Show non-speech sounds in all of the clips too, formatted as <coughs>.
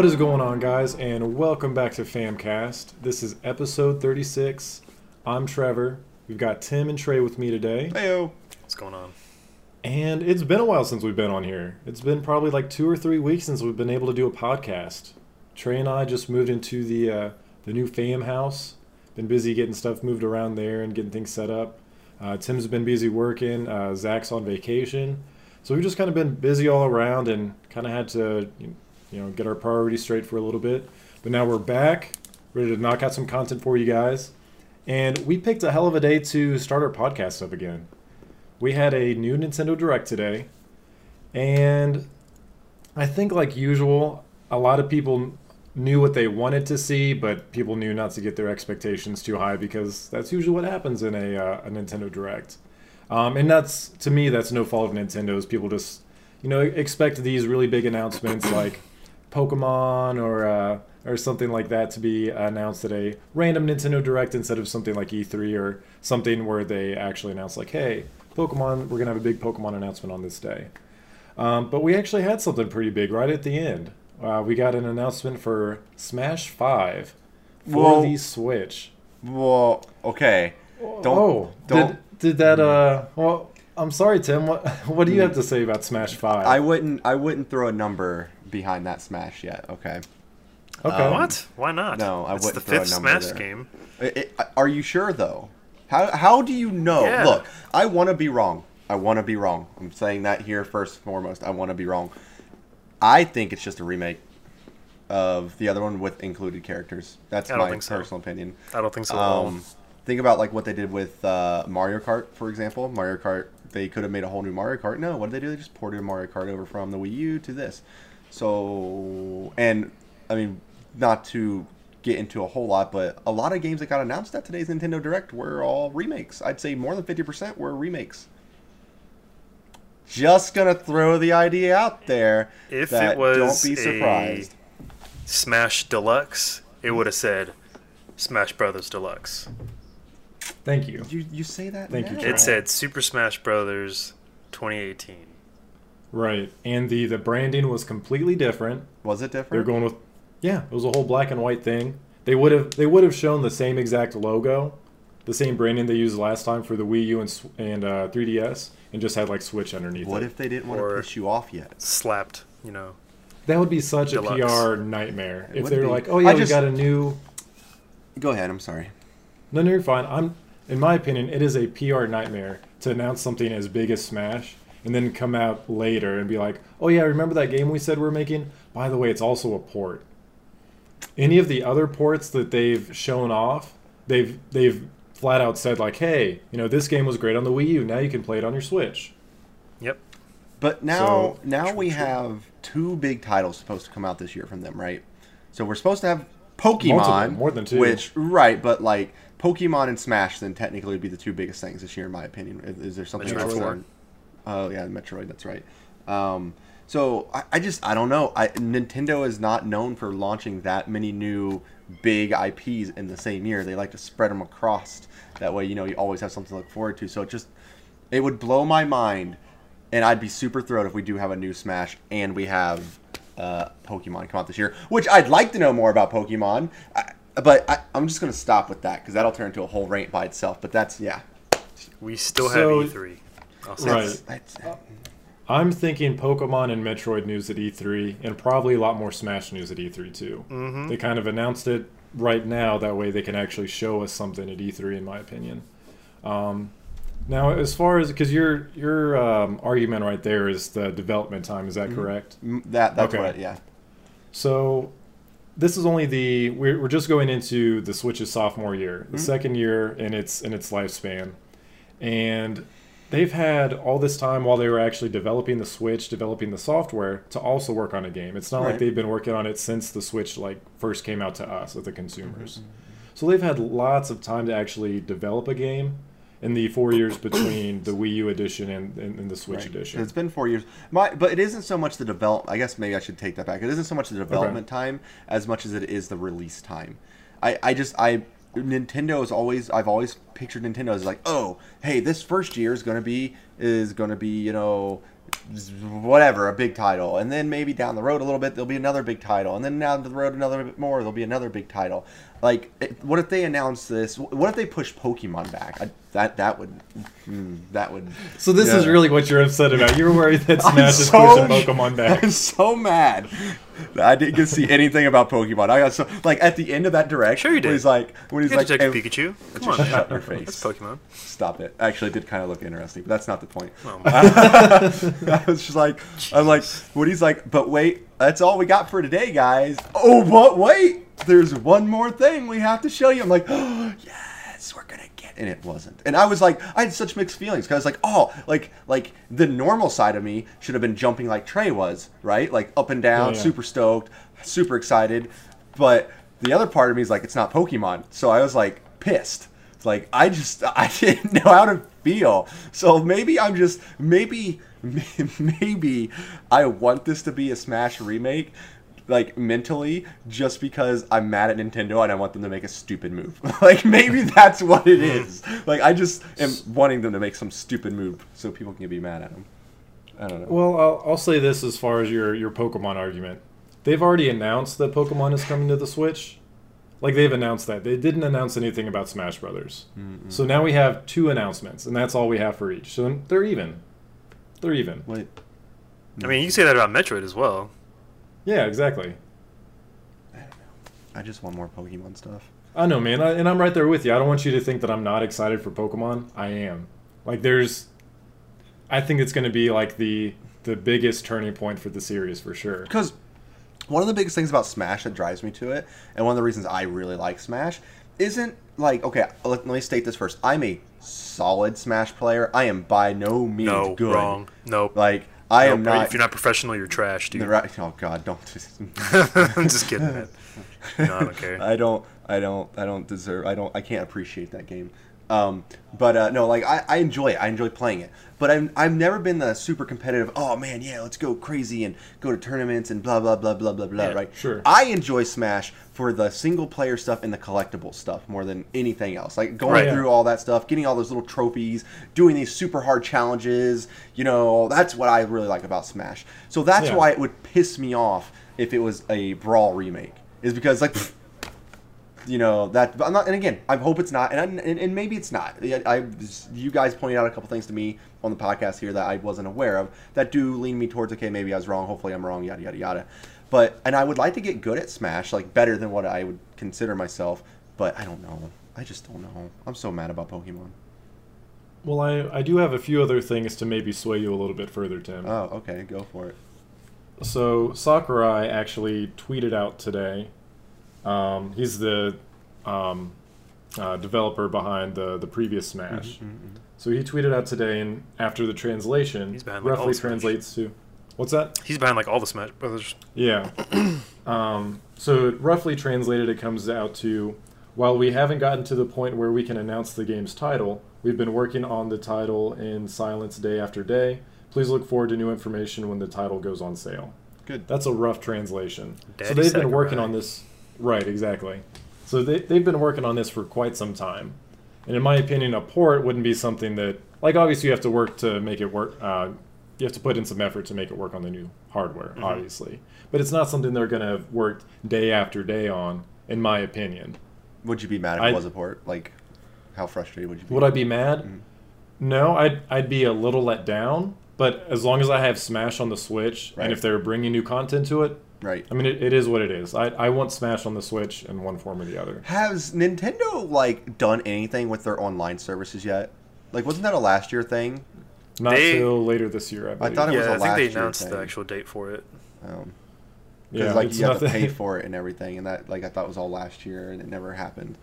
What is going on, guys, and welcome back to Famcast. This is episode 36. I'm Trevor. We've got Tim and Trey with me today, Heyo. What's going on? and it's been a while since we've been on here. It's been probably like two or three weeks since we've been able to do a podcast. Trey and I just moved into the uh, the new Fam house. Been busy getting stuff moved around there and getting things set up. Uh, Tim's been busy working. Uh, Zach's on vacation, so we've just kind of been busy all around and kind of had to you know get our priorities straight for a little bit. But now we're back, ready to knock out some content for you guys. And we picked a hell of a day to start our podcast up again. We had a new Nintendo Direct today, and I think, like usual, a lot of people knew what they wanted to see, but people knew not to get their expectations too high because that's usually what happens in a, uh, a Nintendo Direct. Um, and that's to me, that's no fault of Nintendo's. People just, you know, expect these really big announcements like Pokemon or uh, or something like that to be announced at a random Nintendo Direct instead of something like E3 or something where they actually announce like, hey, Pokemon, we're gonna have a big Pokemon announcement on this day. Um, but we actually had something pretty big right at the end. Uh, we got an announcement for Smash Five for Whoa. the Switch. Well, okay. Don't. oh, don't- did did that? Uh, well, I'm sorry, Tim. What <laughs> what do you have to say about Smash Five? I wouldn't. I wouldn't throw a number behind that Smash yet. Okay. okay. um, what? Why not? no, I it's wouldn't the throw a fifth number Smash there. game. I- I- are you sure though? How how do you know? Yeah. Look, I want to be wrong. I want to be wrong. I'm saying that here first and foremost. I want to be wrong. I think it's just a remake of the other one with included characters. That's I my so. personal opinion. I don't think so. Um, think about like what they did with uh, Mario Kart, for example. Mario Kart, they could have made a whole new Mario Kart. No, what did they do? They just ported Mario Kart over from the Wii U to this. So, and I mean, not to get into a whole lot, but a lot of games that got announced at today's Nintendo Direct were all remakes. I'd say more than fifty percent were remakes. Just gonna throw the idea out there. If that it was don't be a- surprised. Smash Deluxe, it would have said Smash Brothers Deluxe. Thank you. You you say that? Thank you, now. Trey. It said Super Smash Brothers 2018. Right, and the the branding was completely different. Was it different? They're going with yeah, it was a whole black and white thing. They would have they would have shown the same exact logo, the same branding they used last time for the Wii U and and uh, 3DS, and just had like Switch underneath What it. if they didn't want to Or- piss you off yet? Slapped, you know. that would be such Deluxe. a PR nightmare It if they were be. like, oh yeah, I we just- got a new. Go ahead. I'm sorry. No, no, you're fine. I'm in my opinion, it is a PR nightmare to announce something as big as Smash and then come out later and be like, oh yeah, remember that game we said we are making? By the way, it's also a port. Any of the other ports that they've shown off, they've they've flat out said like, hey, you know, this game was great on the Wii U. Now you can play it on your Switch. Yep. But now, So- now we have two big titles supposed to come out this year from them, right? So we're supposed to have Pokemon, Multiple, more than two. Which right, but like Pokemon and Smash, then technically would be the two biggest things this year, in my opinion. Is, is there something else? Metroid. Or, oh yeah, Metroid. That's right. Um, so I, I just I don't know. I, Nintendo is not known for launching that many new big IPs in the same year. They like to spread them across. That way, you know, you always have something to look forward to. So it just it would blow my mind, and I'd be super thrilled if we do have a new Smash and we have uh, Pokemon come out this year. Which I'd like to know more about Pokemon, I, but I, I'm just gonna stop with that because that'll turn into a whole rant by itself. But that's yeah, We still So- have E3. Right. that. That's, that's, I'm thinking Pokemon and Metroid news at E3, and probably a lot more Smash news at E3 too. Mm-hmm. They kind of announced it right now, that way they can actually show us something at E3, in my opinion. Um, now, as far as because your your um, argument right there is the development time, is that correct? m- that that's Okay. what yeah. So this is only the we're, we're just going into the Switch's sophomore year, the second year in its in its lifespan, and they've had all this time while they were actually developing the Switch, developing the software to also work on a game. It's not like they've been working on it since the Switch like first came out to us as the consumers. Mm-hmm. So they've had lots of time to actually develop a game in the four years between the Wii U edition and, and, and the Switch Right. edition. It's been four years. My, but it isn't so much the develop. I guess maybe I should take that back. It isn't so much the development time as much as it is the release time. I, I just I Nintendo is always I've always pictured Nintendo as like oh hey this first year is gonna be is gonna be you know whatever, a big title, and then maybe down the road a little bit there'll be another big title, and then down the road another bit more there'll be another big title. Like, what if they announce this? What if they push Pokemon back? I, that that would mm, that would. So this is really what you're upset about. You're worried that <laughs> I'm Smash is so- pushing Pokemon back. I'm so mad. I didn't get to see anything about Pokemon. I got so like at the end of that direct. Sure you When did. he's like, when he's You like, get Detective "Hey, Pikachu. Come on, shut your <laughs> That's face. Pokemon. Stop it. Actually, it did kind of look interesting, but that's not the point. Oh. <laughs> I was just like, I'm like, what he's like, but wait, that's all we got for today, guys. Oh, but wait, there's one more thing we have to show you. I'm like, oh, <gasps> yes, we're gonna get, and it wasn't. And I was like, I had such mixed feelings because I was like, oh, like, like the normal side of me should have been jumping like Trey was, right? Like up and down, Yeah, yeah. super stoked, super excited, but the other part of me is like, it's not Pokemon, so I was like pissed. It's like I just <laughs> I didn't know how to feel. So maybe I'm just maybe <laughs> maybe I want this to be a Smash remake like mentally just because I'm mad at Nintendo and I want them to make a stupid move. <laughs> like maybe <laughs> that's what it hmm. is. Like I just am wanting them to make some stupid move so people can be mad at them. I don't know. Well, I'll, I'll say this as far as your your Pokemon argument. They've already announced that Pokemon is coming to the Switch. Like they've announced that. They didn't announce anything about Smash Brothers. So now we have two announcements, and that's all we have for each. So they're even. They're even. Wait. I mean, you can say that about Metroid as well. Yeah, exactly. I don't know. I just want more Pokemon stuff. I know, man, I, and I'm right there with you. I don't want you to think that I'm not excited for Pokemon. I am. Like, there's, I think it's going to be like the the biggest turning point for the series for sure. because one of the biggest things about Smash that drives me to it, and one of the reasons I really like Smash, isn't like okay. Let, let me state this first. I'm a solid Smash player. I am by no means No, good. wrong. Nope. Like I am not. If you're not professional, you're trash, dude. right. Oh God, don't. <laughs> I'm just kidding, man. <laughs> No, I don't care. I don't. I don't. I don't deserve. I don't. I can't appreciate that game. Um, but uh, no, like I, I enjoy it. I enjoy playing it. But I've, I've never been the super competitive. Oh man, yeah, let's go crazy and go to tournaments and blah blah blah blah blah blah. Yeah, right? sure. I enjoy Smash for the single player stuff and the collectible stuff more than anything else. Like going Right. through all that stuff, getting all those little trophies, doing these super hard challenges. You know, that's what I really like about Smash. So that's Yeah. why it would piss me off if it was a Brawl remake. Is because like. pfft, you know that but I'm not, and again I hope it's not and, I, and and maybe it's not. I, I you guys pointed out a couple things to me on the podcast here that I wasn't aware of that do lean me towards okay maybe I was wrong hopefully I'm wrong yada yada yada. But and I would like to get good at Smash like better than what I would consider myself but I don't know. I just don't know. I'm so mad about Pokemon. Well, I I do have a few other things to maybe sway you a little bit further, Tim. oh okay go for it. So Sakurai actually tweeted out today. Um, he's the um, uh, developer behind the the previous Smash. Mm-hmm, So he tweeted out today, and after the translation, He's behind, like, all roughly Smash. translates to what's that? He's behind like all the Smash Brothers. Yeah. <coughs> um, so roughly translated, it comes out to while we haven't gotten to the point where we can announce the game's title, we've been working on the title in silence day after day. Please look forward to new information when the title goes on sale. good That's a rough translation. so they've been working on this. Right, exactly. So they, they've been working on this for quite some time. And in my opinion, a port wouldn't be something that, like, obviously you have to work to make it work. Uh, you have to put in some effort to make it work on the new hardware, Mm-hmm. obviously. But it's not something they're going to have worked day after day on, in my opinion. would you be mad if I- it was a port like how frustrated would you be Would I be mad? Mm-hmm. No, I'd, I'd be a little let down. But as long as I have Smash on the Switch, Right. and if they're bringing new content to it, right I mean, it, it is what it is. I, I want Smash on the Switch in one form or the other. Has Nintendo like done anything with their online services yet? Like, wasn't that a last year thing? Not They- till later this year, I believe. thought it was yeah, a I think they last year announced the actual date for it. Um, yeah, like it's you have to pay for it and everything, and that like I thought was all last year, and it never happened.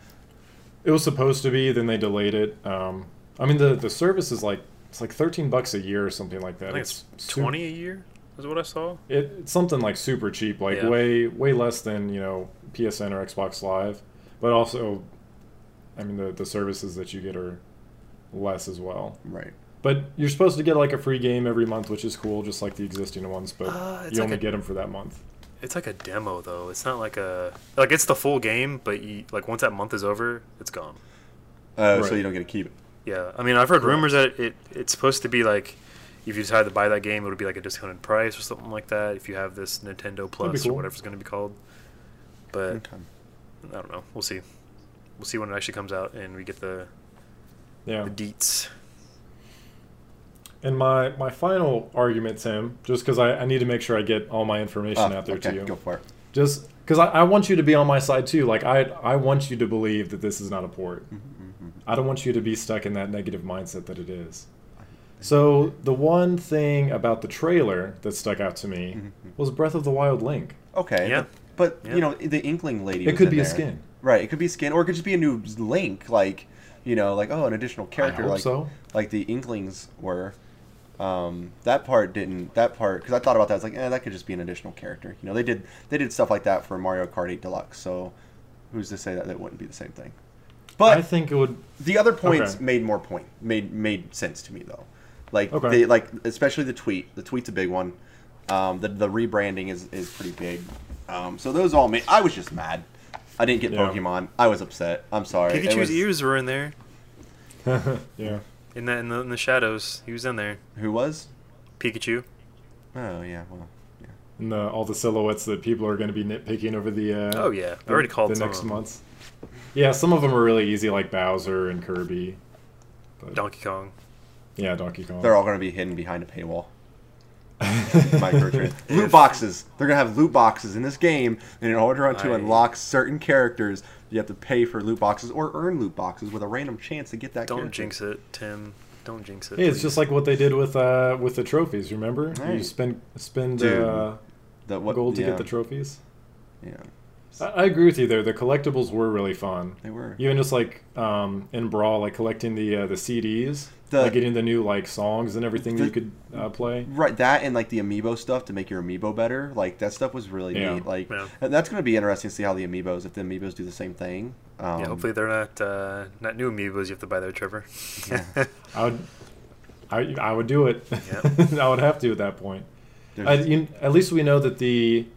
It was supposed to be, then they delayed it. Um, I mean, the the service is like it's like thirteen bucks a year or something like that. I think it's su- twenty a year. Is what I saw. It, it's something like super cheap, like Yeah. way way less than you know PSN or Xbox Live, but also, I mean the the services that you get are less as well. Right. But you're supposed to get like a free game every month, which is cool, just like the existing ones. But Uh, you like only a- get them for that month. It's like a demo though. It's not like a like it's the full game, but you like once that month is over, it's gone. Uh, So you don't get to keep it. Yeah, I mean I've heard Correct. rumors that it it's supposed to be like if you decide to buy that game, it would be like a discounted price or something like that. If you have this Nintendo Plus cool. or whatever it's going to be called, but Okay. I don't know. We'll see. We'll see when it actually comes out and we get the Yeah. the deets. And my my final argument, Sam, just because I, I need to make sure I get all my information Oh, out there okay, to you. go for it. Just because I, I want you to be on my side too. Like I I want you to believe that this is not a port. Mm-hmm, I don't want you to be stuck in that negative mindset that it is. So the one thing about the trailer that stuck out to me Mm-hmm. was Breath of the Wild Link. Okay. Yeah. But, Yeah. you know, the Inkling lady. It was could in be a skin. Right. It could be a skin, or it could just be a new Link, like you know, like oh, an additional character, hope like so. like the Inklings were. Um, that part didn't. That part because I thought about that. I was like, eh, that could just be an additional character. You know, they did they did stuff like that for Mario Kart 8 Deluxe. So, who's to say that that wouldn't be the same thing? But I think it would. the other points Okay. made more point made made sense to me though. Like Okay. they like especially the tweet. The tweet's a big one. Um, the the rebranding is is pretty big. Um, so those all made. I was just mad. I didn't get Yeah. Pokemon. I was upset. I'm sorry. Pikachu's was- ears were in there. <laughs> yeah. In that in the, in the shadows, he was in there. Who was? Pikachu. Oh yeah. Well. Yeah. And the, all the silhouettes that people are going to be nitpicking over the. Uh, Oh yeah, I the- already called the some next of them. months. Yeah, some of them are really easy, like Bowser and Kirby. But, Donkey Kong. Yeah, Donkey Kong. They're all going to be hidden behind a paywall. <laughs> Microtrans. loot boxes. They're gonna have loot boxes in this game, and in order to I- unlock certain characters, you have to pay for loot boxes or earn loot boxes with a random chance to get that. Don't character. jinx it, Tim. Don't jinx it. Hey, it's just like what they did with uh with the trophies. Remember, you spend spend Dude, uh, The what? gold to yeah, get the trophies. Yeah, I, I agree with you there. The collectibles were really fun. they were. Even just like um, in Brawl, like collecting the uh, the CDs, The- like getting the new like songs and everything that you could uh, play. Right, that and like the amiibo stuff to make your amiibo better. Like that stuff was really Yeah. neat. Like Yeah. that's going to be interesting to see how the amiibos, if the amiibos do the same thing. Um, yeah, hopefully they're not uh, not new amiibos you have to buy there, Trevor. <laughs> I would, I, I would do it. Yeah. <laughs> I would have to at that point. I, you, at least we know that the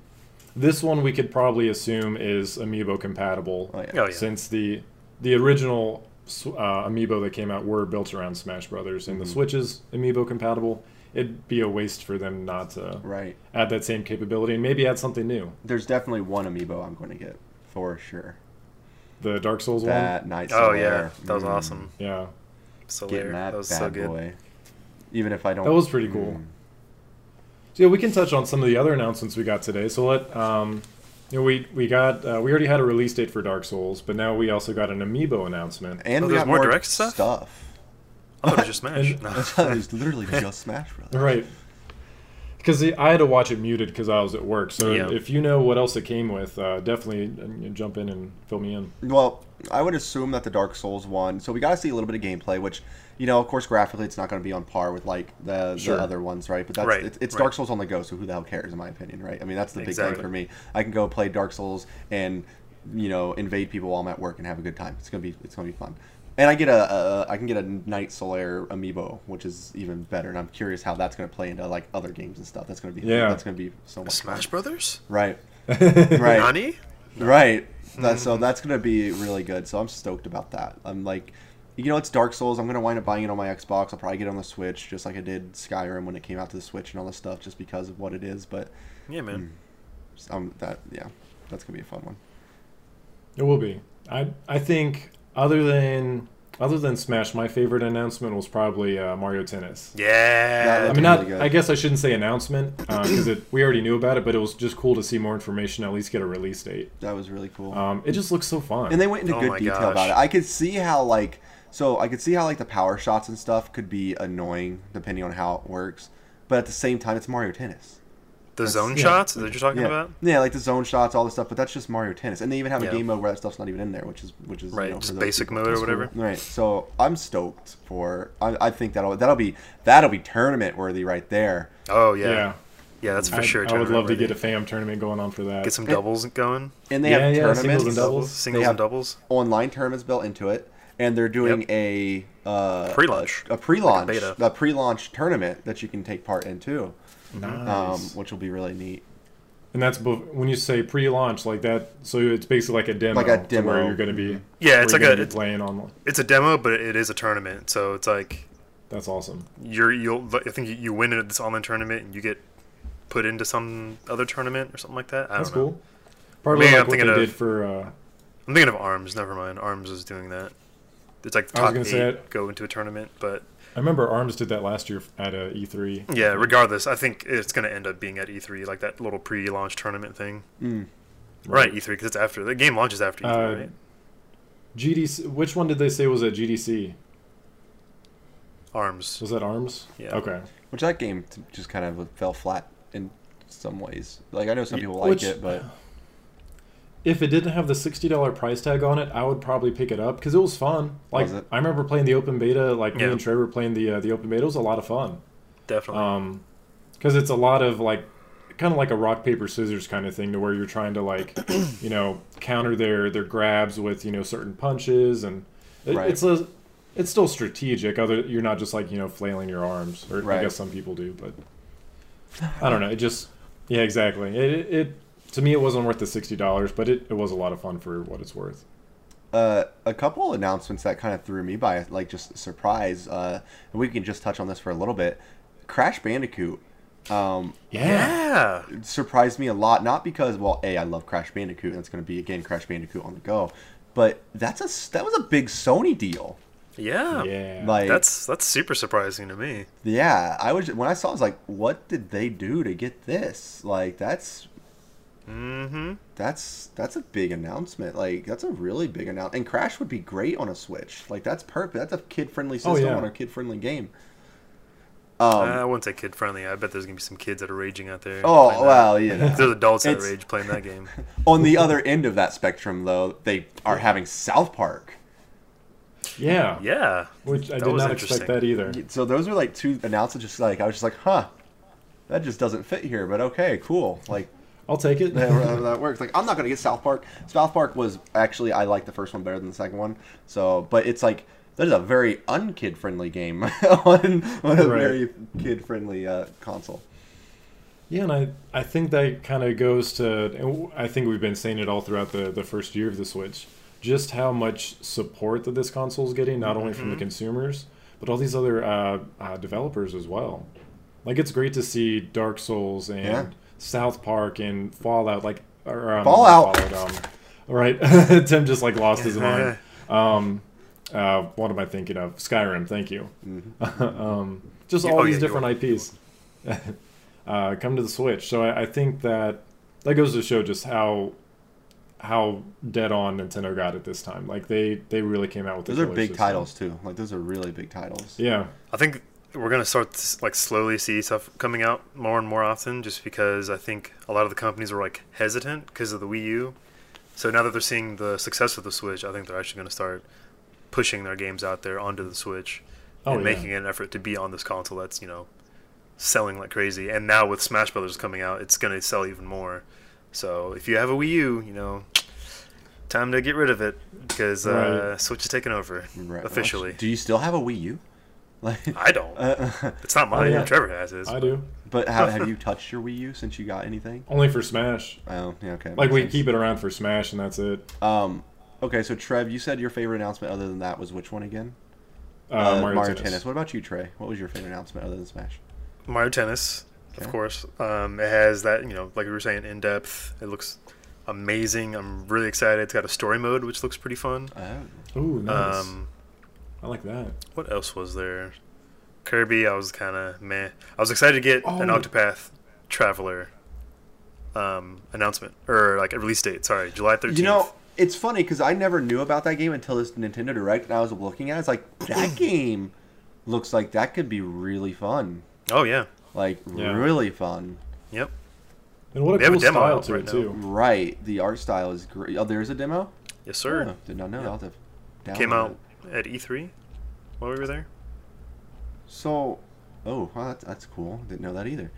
this one we could probably assume is amiibo compatible. oh, yeah. Oh, yeah. Since the the original s- uh, amiibo that came out were built around Smash Brothers, and the Mhm. Switch is amiibo compatible. It'd be a waste for them not to Right. add that same capability and maybe add something new. There's definitely one amiibo I'm going to get for sure. The Dark Souls one? That Night oh yeah, that was Mm. awesome. yeah, So Getting that, that was bad so good. boy. Even if I don't. that was pretty cool. Mm. So yeah, we can touch on some of the other announcements we got today. So let um, you know, we we got uh, we already had a release date for Dark Souls, but now we also got an amiibo announcement. And Oh, we got more more direct stuff? stuff. I thought it was just <laughs> Smash. And- No. it was literally <laughs> just Smash Bros. Right. Because I had to watch it muted because I was at work. So Yeah. if you know what else it came with, uh, definitely uh, jump in and fill me in. Well, I would assume that the Dark Souls one. So we got to see a little bit of gameplay, which, you know, of course, graphically, it's not going to be on par with like the, Sure. the other ones, right? But that's Right, it's, it's right. Dark Souls on the go, so who the hell cares, in my opinion, right? I mean, that's the big Exactly. thing for me. I can go play Dark Souls and you know invade people while I'm at work and have a good time. It's gonna be it's gonna be fun. And I get a, a I can get a Knight Solaire amiibo, which is even better. And I'm curious how that's gonna play into like other games and stuff. That's gonna be Yeah. That's gonna be so much Smash fun. Brothers? Right. <laughs> Right. Nani? Right. That, so hmm. that's gonna be really good. So I'm stoked about that. I'm like, you know, it's Dark Souls. I'm gonna wind up buying it on my Xbox. I'll probably get it on the Switch, just like I did Skyrim when it came out to the Switch and all this stuff, just because of what it is. But Yeah, man. um, that yeah, that's gonna be a fun one. It will be. I I think other than other than Smash, my favorite announcement was probably uh, Mario Tennis. Yeah. I mean, not. really. I guess I shouldn't say announcement because it we already knew about it, but it was just cool to see more information. At least get a release date. That was really cool. Um, it just looks so fun. and they went into Oh good detail gosh. about it. I could see how like so I could see how like the power shots and stuff could be annoying depending on how it works. But at the same time, it's Mario Tennis. the zone yeah. shots that you're talking yeah. about? Yeah, like the zone shots, all this stuff. But that's just Mario Tennis, and they even have Yeah. a game mode where that stuff's not even in there, which is which is you Right, know, just for basic people. mode or whatever. Right. So I'm stoked for. I, I think that'll that'll be that'll be tournament worthy right there. Oh yeah. yeah, Yeah, that's for I, sure. I would love to get a fam tournament going on for that. get some doubles going. And they Yeah, have yeah, tournaments, singles and doubles. Singles have- and doubles. online tournaments built into it, and they're doing Yep. a uh, Pre-launch. a, a pre-launch, Like a a, pre-launch tournament that you can take part in too, nice. um, which will be really neat. and that's bef- when you say pre-launch like that. So it's basically like a demo, Like a demo. where Mm-hmm. you're going to be. Yeah, it's like a gonna it's, playing on. it's a demo, but it is a tournament. So it's like That's awesome. you're you'll I think you- you win at this online tournament and you get put into some other tournament or something like that. I That's don't know. cool. Probably Maybe like I'm what they thinking of- did for. Uh, I'm thinking of Arms. Never mind. Arms is doing that. It's like I was top gonna eight say it- go into a tournament, but I remember Arms did that last year at uh, E3. yeah. Regardless, I think it's gonna end up being at E3, like that little pre-launch tournament thing. Mm. Right, E3 because it's after the game launches after E3, Uh, right? GDC. Which one did they say was at GDC? Arms. Was that Arms? Yeah. Okay. Which that game just kind of fell flat in some ways. Like I know some people like which- it, but If it didn't have the sixty dollar price tag on it, I would probably pick it up because it was fun. Like Was it? I remember playing the open beta. Like me Yeah. and Trevor playing the uh, the open beta it was a lot of fun. Definitely. Um, because it's a lot of like kind of like a rock paper scissors kind of thing to where you're trying to like <clears throat> you know counter their their grabs with you know certain punches and it, Right. it's a it's still strategic. Other you're not just like you know flailing your arms or I guess some people do, but I don't know. It just yeah exactly. It, it, it to me it wasn't worth the sixty dollars, but it, it was a lot of fun for what it's worth. uh, a couple announcements that kind of threw me by like just surprise. Uh, and we can just touch on this for a little bit. Crash Bandicoot um, yeah. surprised me a lot. Not because well, a I love Crash Bandicoot, and it's going to be again Crash Bandicoot on the go. But that's a that was a big Sony deal. Yeah. Yeah, Like That's that's super surprising to me. yeah, I was when I saw, it, I was like, what did they do to get this? Like that's Mm-hmm. that's that's a big announcement. Like that's a really big announcement. And Crash would be great on a Switch. Like that's perfect. That's a kid friendly Oh, system yeah. on a kid friendly game. Um, I wouldn't say kid friendly. I bet there's gonna be some kids that are raging out there. oh playing that. well, you <laughs> know. There's adults that It's- rage playing that game. <laughs> on the other end of that spectrum, though, they are having South Park. yeah, Yeah. Which I That did not expect that either. So those were like two announcements. Just like I was just like, huh, that just doesn't fit here. But okay, cool. Like I'll take it. that, <laughs> that works. Like I'm not gonna get South Park. South Park was actually I like the first one better than the second one. So, but it's like that is a very unkid friendly game <laughs> on, on a Right. very kid friendly uh, console. Yeah, and I, I think that kind of goes to, I think we've been saying it all throughout the, the first year of the Switch, just how much support that this console is getting, not only from the Mhm. consumers, but all these other uh, uh, developers as well. Like, it's great to see Dark Souls and Yeah. South Park and Fallout, like, or, um, Fallout. Fallout, um, all right, <laughs> Tim just, like, lost his mind. <laughs> Um, uh, what am I thinking of? Skyrim, thank you. <laughs> um, just Yeah, all oh, these yeah, you're different IPs uh, come to the Switch. So I, I think that that goes to show just how how dead on Nintendo got at this time. Like they they really came out with the Those are big system. titles too. Like those are really big titles. Yeah, I think we're gonna start to, like slowly see stuff coming out more and more often, just because I think a lot of the companies were like hesitant because of the Wii U. So now that they're seeing the success of the Switch, I think they're actually gonna start pushing their games out there onto the Switch Oh, and yeah. making an effort to be on this console that's you know selling like crazy. And now with Smash Brothers coming out, it's gonna sell even more. So if you have a Wii U, you know, time to get rid of it because uh, Switch is taking over Right. officially. Do you still have a Wii U? Like, I don't. uh, It's not mine. yeah. Trevor has his. I do. but how, have you <laughs> touched your Wii U since you got anything? Only for Smash. Oh, yeah, okay. Like we sense. keep it around for Smash, and that's it. Um, okay, so Trev, you said your favorite announcement other than that was which one again? Uh, Mario, Tennis. What about you, Trey? What was your favorite announcement other than Smash? Mario Tennis, of course. Um, it has that, you know, like we were saying, in depth. It looks amazing. I'm really excited. It's got a story mode, which looks pretty fun. Oh, Ooh, nice. Um, I like that. what else was there? Kirby, I was kind of meh. I was excited to get an Oh. Octopath Traveler um, announcement or like a release date. Sorry, July 13th. you know, it's funny because I never knew about that game until this Nintendo Direct, and I was looking at it. It's like that <clears throat> game looks like that could be really fun. oh yeah, Like Yeah. really fun. yep. And what a They have a cool demo style to right it now. too. Right. The art style is great. Oh, there's a demo. Yes, sir. Oh, did not know. Yeah. I'll have to Came out it. At E3 while we were there. So, oh, well, that's, that's cool. Didn't know that either.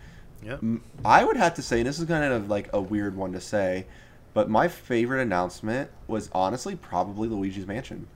Yeah. I would have to say, and this is kind of like a weird one to say, but my favorite announcement was honestly probably Luigi's Mansion.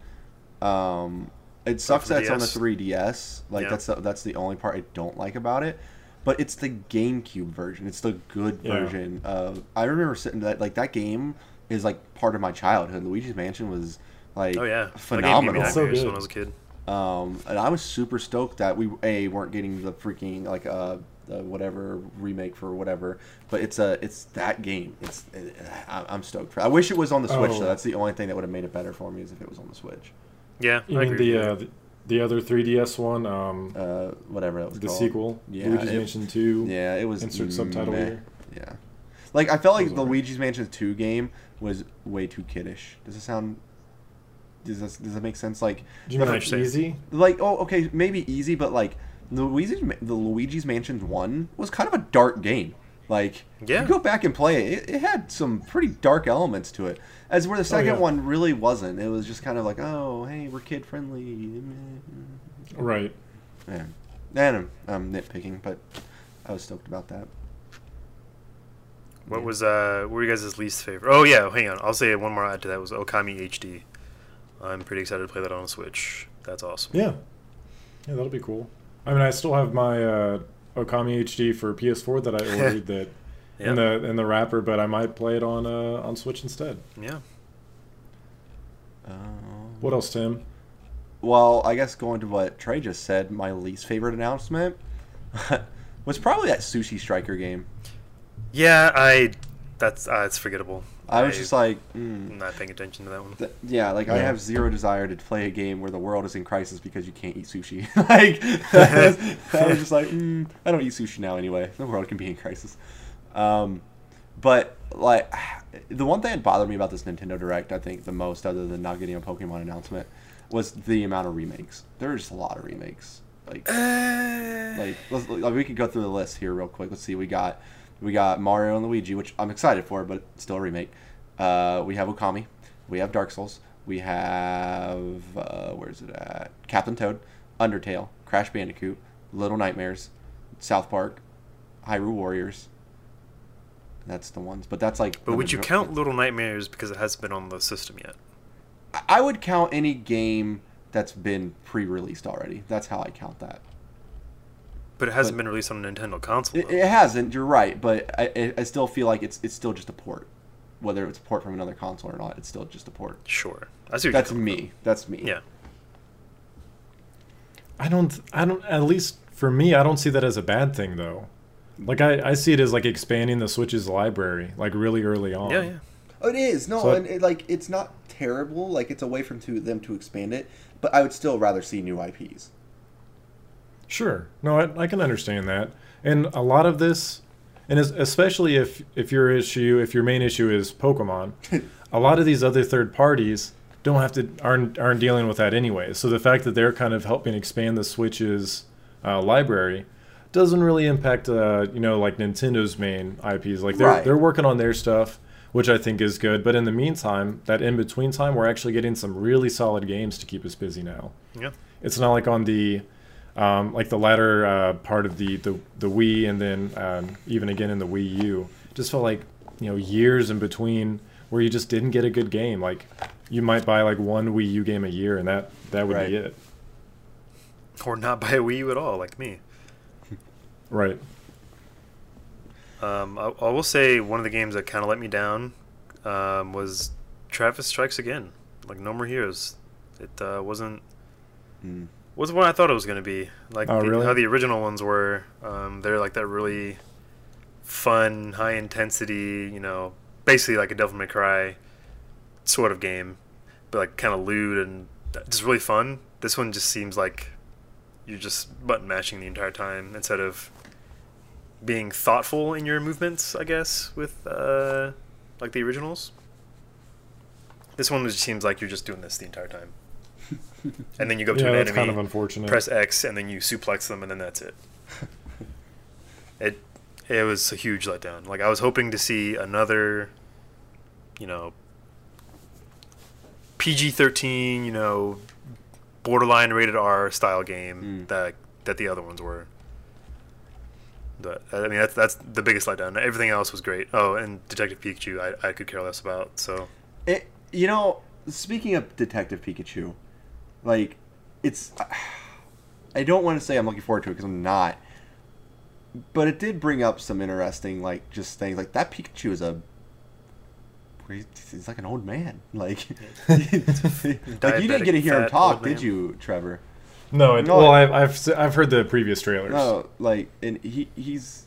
Um, it sucks for that it's on the 3DS. Like Yeah. that's the, that's the only part I don't like about it. But it's the GameCube version. It's the good Yeah. version of. I remember sitting that like that game is like part of my childhood. Luigi's Mansion was like Oh yeah, That game gave me phenomenal. So good. when I was a kid. Um, and I was super stoked that we a weren't getting the freaking like uh the whatever remake for whatever, but it's a it's that game. It's it, I- I'm stoked for. I wish it was on the Switch. Oh. though. That's the only thing that would have made it better for me is if it was on the Switch. Yeah, You I mean agree. the, uh, the the other 3DS one, um, Uh, whatever that was the called. sequel, Yeah, Luigi's it- Mansion 2. Yeah, it was Insert subtitle meh. here. Yeah, like I felt like the alright. Luigi's Mansion Two game was way too kiddish. Does it sound? Does this, does that make sense? Like, Do like easy? like oh okay maybe easy, but like the Luigi's the Luigi's Mansion One was kind of a dark game. Like, Yeah. you go back and play it, it, it had some pretty dark elements to it. As where the second yeah. one really wasn't. It was just kind of like, oh hey, we're kid friendly. Right. Yeah, and I'm, I'm nitpicking, but I was stoked about that. What was uh? What were you guys' least favorite? Oh yeah, hang on. I'll say one more add to that was Okami HD. I'm pretty excited to play that on Switch. That's awesome. Yeah. Yeah, that'll be cool. I mean, I still have my uh, Okami HD for PS4 that I <laughs> ordered that Yeah. in the in the wrapper, but I might play it on uh, on Switch instead. yeah. Um, What else, Tim? Well, I guess going to what Trey just said, my least favorite announcement <laughs> was probably that Sushi Striker game. Yeah, I. That's uh, it's forgettable. I was just like, mm. I'm not paying attention to that one. Th- yeah, like I have zero desire to play a game where the world is in crisis because you can't eat sushi. <laughs> like, I was, <laughs> I was just like, mm, I don't eat sushi now anyway. The world can be in crisis. Um, but like, the one thing that bothered me about this Nintendo Direct, I think the most, other than not getting a Pokemon announcement, was the amount of remakes. There are just a lot of remakes. Like, like, let's, like we could go through the list here real quick. Let's see. We got we got Mario and Luigi, which I'm excited for, but still a remake. Uh, we have Okami. We have Dark Souls. We have uh, where's it at? Captain Toad, Undertale, Crash Bandicoot, Little Nightmares, South Park, Hyrule Warriors. That's the ones, but that's like. But would you count Little Nightmares because it hasn't been on the system yet? I- I would count any game that's been pre-released already. That's how I count that. But it hasn't But- been released on a Nintendo console. It, it hasn't. You're right, but I, I- I still feel like it's it's still just a port. Whether it's a port from another console or not, it's still just a port. Sure, I see. That's you're coming me. That's me. Yeah, I don't. I don't. At least for me, I don't see that as a bad thing, though. Like I, I see it as like expanding the Switch's library, like really early on. yeah, yeah. Oh, it is no, So- and it, like it's not terrible. Like it's a way from to them to expand it, but I would still rather see new IPs. Sure. No, I, I can understand that. And a lot of this, and especially if if your issue, if your main issue is Pokemon, <laughs> a lot of these other third parties don't have to aren't aren't dealing with that anyway. So the fact that they're kind of helping expand the Switch's uh, library doesn't really impact uh, you know like Nintendo's main IPs. Like they're Right. they're working on their stuff, which I think is good. But in the meantime, that in between time, we're actually getting some really solid games to keep us busy now Yeah. it's not like on the um, like the latter uh, part of the, the the Wii and then um, even again in the Wii U. Just felt like you know years in between where you just didn't get a good game. Like you might buy like one Wii U game a year and that that would Right. be it. Or not buy a Wii U at all, like me. Right. Um, I, I will say one of the games that kind of let me down um, was Travis Strikes Again. Like No More Heroes. It uh, wasn't Mm. Wasn't what I thought it was going to be. Like Oh, the, really? how the original ones were. Um, they're like that really fun, high intensity. You know, basically like a Devil May Cry sort of game, but like kind of lewd and just really fun. This one just seems like you're just button mashing the entire time instead of being thoughtful in your movements. I guess with uh, like the originals. This one just seems like you're just doing this the entire time, <laughs> and then you go to yeah, an that's enemy kind of unfortunate. press X and then you suplex them and then that's it. <laughs> it it was a huge letdown. Like I was hoping to see another, you know, PG thirteen, you know, borderline rated R style game Mm. that that the other ones were. But I mean that's that's the biggest letdown. Everything else was great. Oh, and Detective Pikachu, I, I could care less about. So It, you know, speaking of Detective Pikachu, like, it's. I don't want to say I'm looking forward to it because I'm not. But it did bring up some interesting, like, just things. Like, that Pikachu is a. He's he's like an old man. Like, <laughs> like you didn't get to hear him talk, did you, Trevor? No, it, No, well, I- I've, I've I've heard the previous trailers. No, like, and he he's,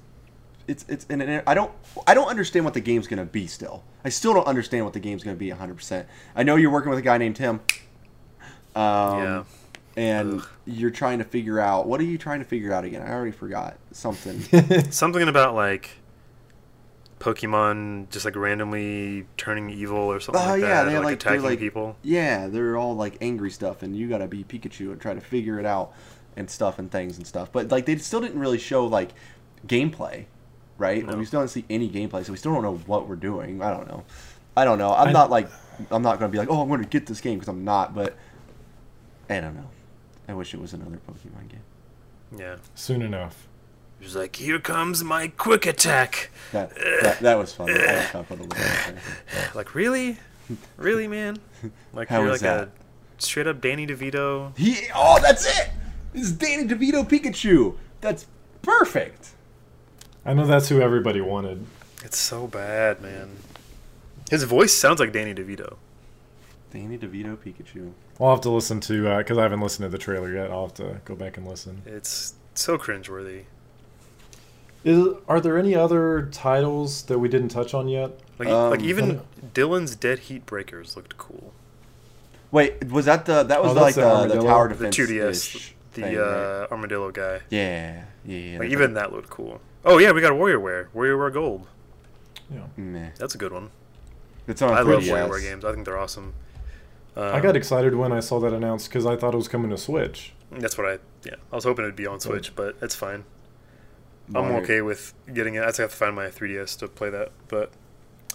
it's it's and, and I don't I don't understand what the game's gonna be. Still, I still don't understand what the game's gonna be 100. percent I know you're working with a guy named Tim. Um, Yeah. And you're trying to figure out what are you trying to figure out again? I already forgot something. <laughs> Something about like Pokemon just like randomly turning evil or something Oh, like yeah, that, they're or, like, like- they're attacking like- people. yeah, they're all like angry stuff, and you gotta be Pikachu and try to figure it out and stuff and things and stuff. But like they still didn't really show like gameplay, right? No. We still don't see any gameplay, so we still don't know what we're doing. I don't know. I don't know. I'm I- not like I'm not gonna be like, oh, I'm gonna get this game because I'm not. But I don't know. I wish it was another Pokemon game. Yeah. Soon enough. He's like, here comes my quick attack. That that, that was funny. I laughed a little bit. Like, really? Really, man? Like, How you're like that? a straight up Danny DeVito. He oh, that's it. This is Danny DeVito Pikachu. That's perfect. I know that's who everybody wanted. It's so bad, man. His voice sounds like Danny DeVito. Danny DeVito Pikachu. I'll have to listen to because I haven't listened to the trailer yet. I'll have to go back and listen. It's so cringeworthy. Is are there any other titles that we didn't touch on yet? Like, Um, like even but- Dillon's Dead Heat Breakers looked cool. Wait, was that the that was Oh, the, like the the, the armadillo? tower The defense? 2DS, the thing, uh, right? armadillo guy. yeah, yeah, yeah. Like that's even that looked cool. Oh yeah, we got WarioWare. WarioWare Gold. Yeah. Meh. That's a good one. It's on I love 3DS. WarioWare games. I think they're awesome. Um, I got excited when I saw that announced because I thought it was coming to Switch. That's what I. Yeah, I was hoping it'd be on Switch, but it's fine. I'm okay with getting it. I just have to find my 3DS to play that. But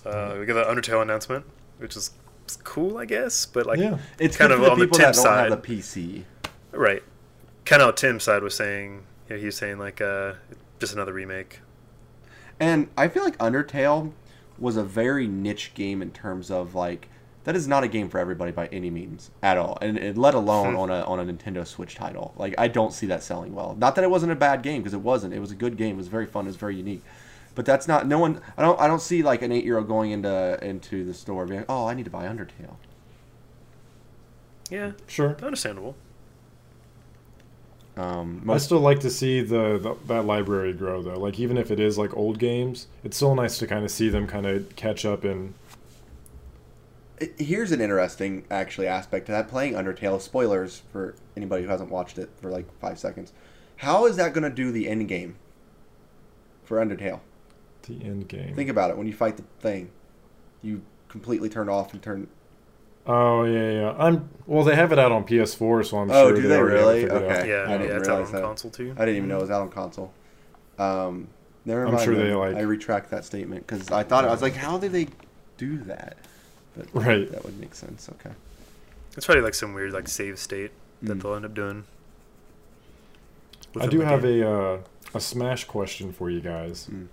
uh, we got the Undertale announcement, which is is cool, I guess. But like, yeah, It's kind kind of of on the Tim that don't side. have the PC. right? Kind of how Tim's side was saying. You know, he was saying like, uh, just another remake. And I feel like Undertale was a very niche game in terms of like that is not a game for everybody by any means at all, and, and let alone Hmm. on a on a Nintendo Switch title. Like I don't see that selling well. Not that it wasn't a bad game because it wasn't. It was a good game. It was very fun. It was very unique. But that's not no one. I don't. I don't see like an eight year old going into into the store being like, oh, I need to buy Undertale. Yeah, sure. understandable. Um, I still like to see the, the that library grow though. Like even if it is like old games, it's still nice to kind of see them kind of catch up and It- Here's an interesting actually aspect to that playing Undertale. Spoilers for anybody who hasn't watched it for like five seconds. How is that going to do the end game for Undertale? the end game. Think about it. When you fight the thing, you completely turn off and turn. oh yeah, yeah. I'm well. They have it out on PS4, so I'm Oh, sure do they, they already have it really? Okay. Yeah, I didn't yeah, it's out realize on that. console too. I didn't even know it was out on console. Um, never I'm mind. sure they, like- I retract that statement because I thought I was like, how did they do that? But Right. that would make sense. Okay. It's probably like some weird like save state that Mm. they'll end up doing. I do have game. a uh, a smash question for you guys. Mm.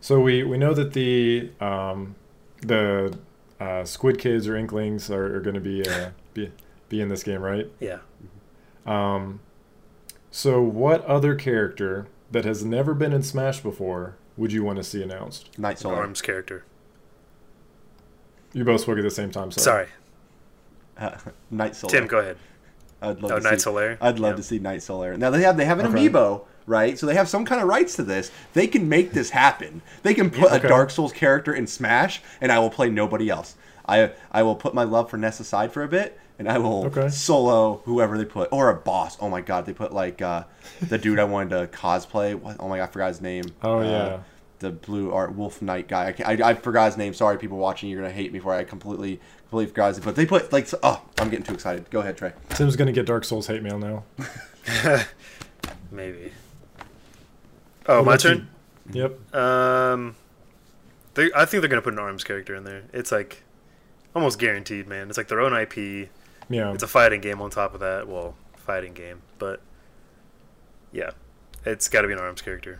So we we know that the um, the uh, Squid Kids or Inklings are, are going to be uh, <laughs> be be in this game, right? yeah. Um, so what other character that has never been in Smash before would you want to see announced? Knight Solaire. Arms character. You both spoke at the same time. Sorry. Sorry, Uh, <laughs> Knight Solaire. Tim. Go ahead. I'd love Oh, to Knight see, Solaire. I'd love Yeah. to see Knight Solaire. Now they have they have an Okay. amiibo, right? So they have some kind of rights to this. They can make this happen. They can put Okay. a Dark Souls character in Smash, and I will play nobody else. I I will put my love for Ness aside for a bit, and I will Okay. solo whoever they put or a boss. Oh my god, they put like uh, the dude I wanted to cosplay. What? Oh my god, I forgot his name. Oh, Uh, yeah. The blue art wolf knight guy. I, I, I forgot his name. Sorry, people watching, you're gonna hate me for. I completely completely forgot his. But they put like oh, I'm getting too excited. Go ahead, Trey. Tim's going to get Dark Souls hate mail now. <laughs> Maybe. Oh, What my turn. you? Yep. Um, they, I think they're gonna put an arms character in there. It's like almost guaranteed, man. It's like their own IP. Yeah. It's a fighting game on top of that. Well, fighting game, but yeah, it's got to be an arms character.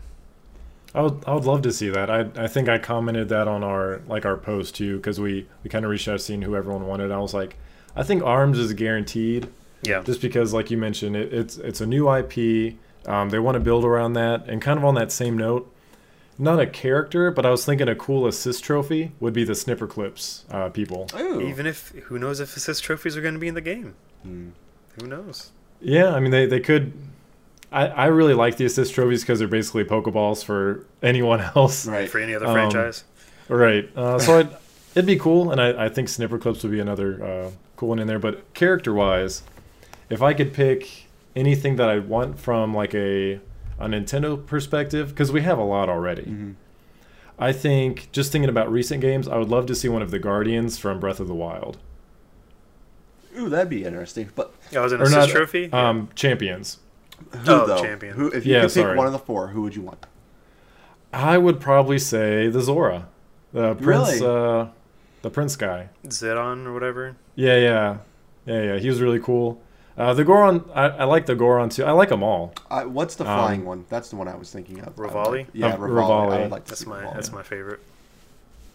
I would, I would love to see that. I, I think I commented that on our like our post too because we, we kind of reached out seeing who everyone wanted. I was like, I think Arms is guaranteed Yeah, just because like you mentioned it, it's it's a new IP. Um, they want to build around that and kind of on that same note. Not a character, but I was thinking a cool assist trophy would be the Snipperclips uh, people. Ooh. even if who knows if assist trophies are going to be in the game? Hmm. Who knows? Yeah, I mean they, they could. I, I really like the assist trophies because they're basically Pokeballs for <laughs> anyone else. Right. For any other Um, franchise. Right. Uh, so <laughs> I'd, it'd be cool, and I, I think Snipperclips would be another uh, cool one in there. But character wise, if I could pick anything that I want from like a a Nintendo perspective, because we have a lot already. Mhm. I think just thinking about recent games, I would love to see one of the Guardians from Breath of the Wild. Ooh, that'd be interesting. But Yeah, was an assist not, trophy? Um, champions. Who Oh, though? champion. Who, if you Yeah, could pick one of the four, who would you want? I would probably say the Zora, the Prince, Really? uh, the Prince guy. Zedon or whatever. Yeah, yeah, yeah, yeah. He was really cool. Uh, the Goron, I, I like the Goron too. I like them all. I, what's the Um, flying one? That's the one I was thinking of. I Revali? like- yeah, Uh, Revali. Revali. like That's my Revali. that's my favorite.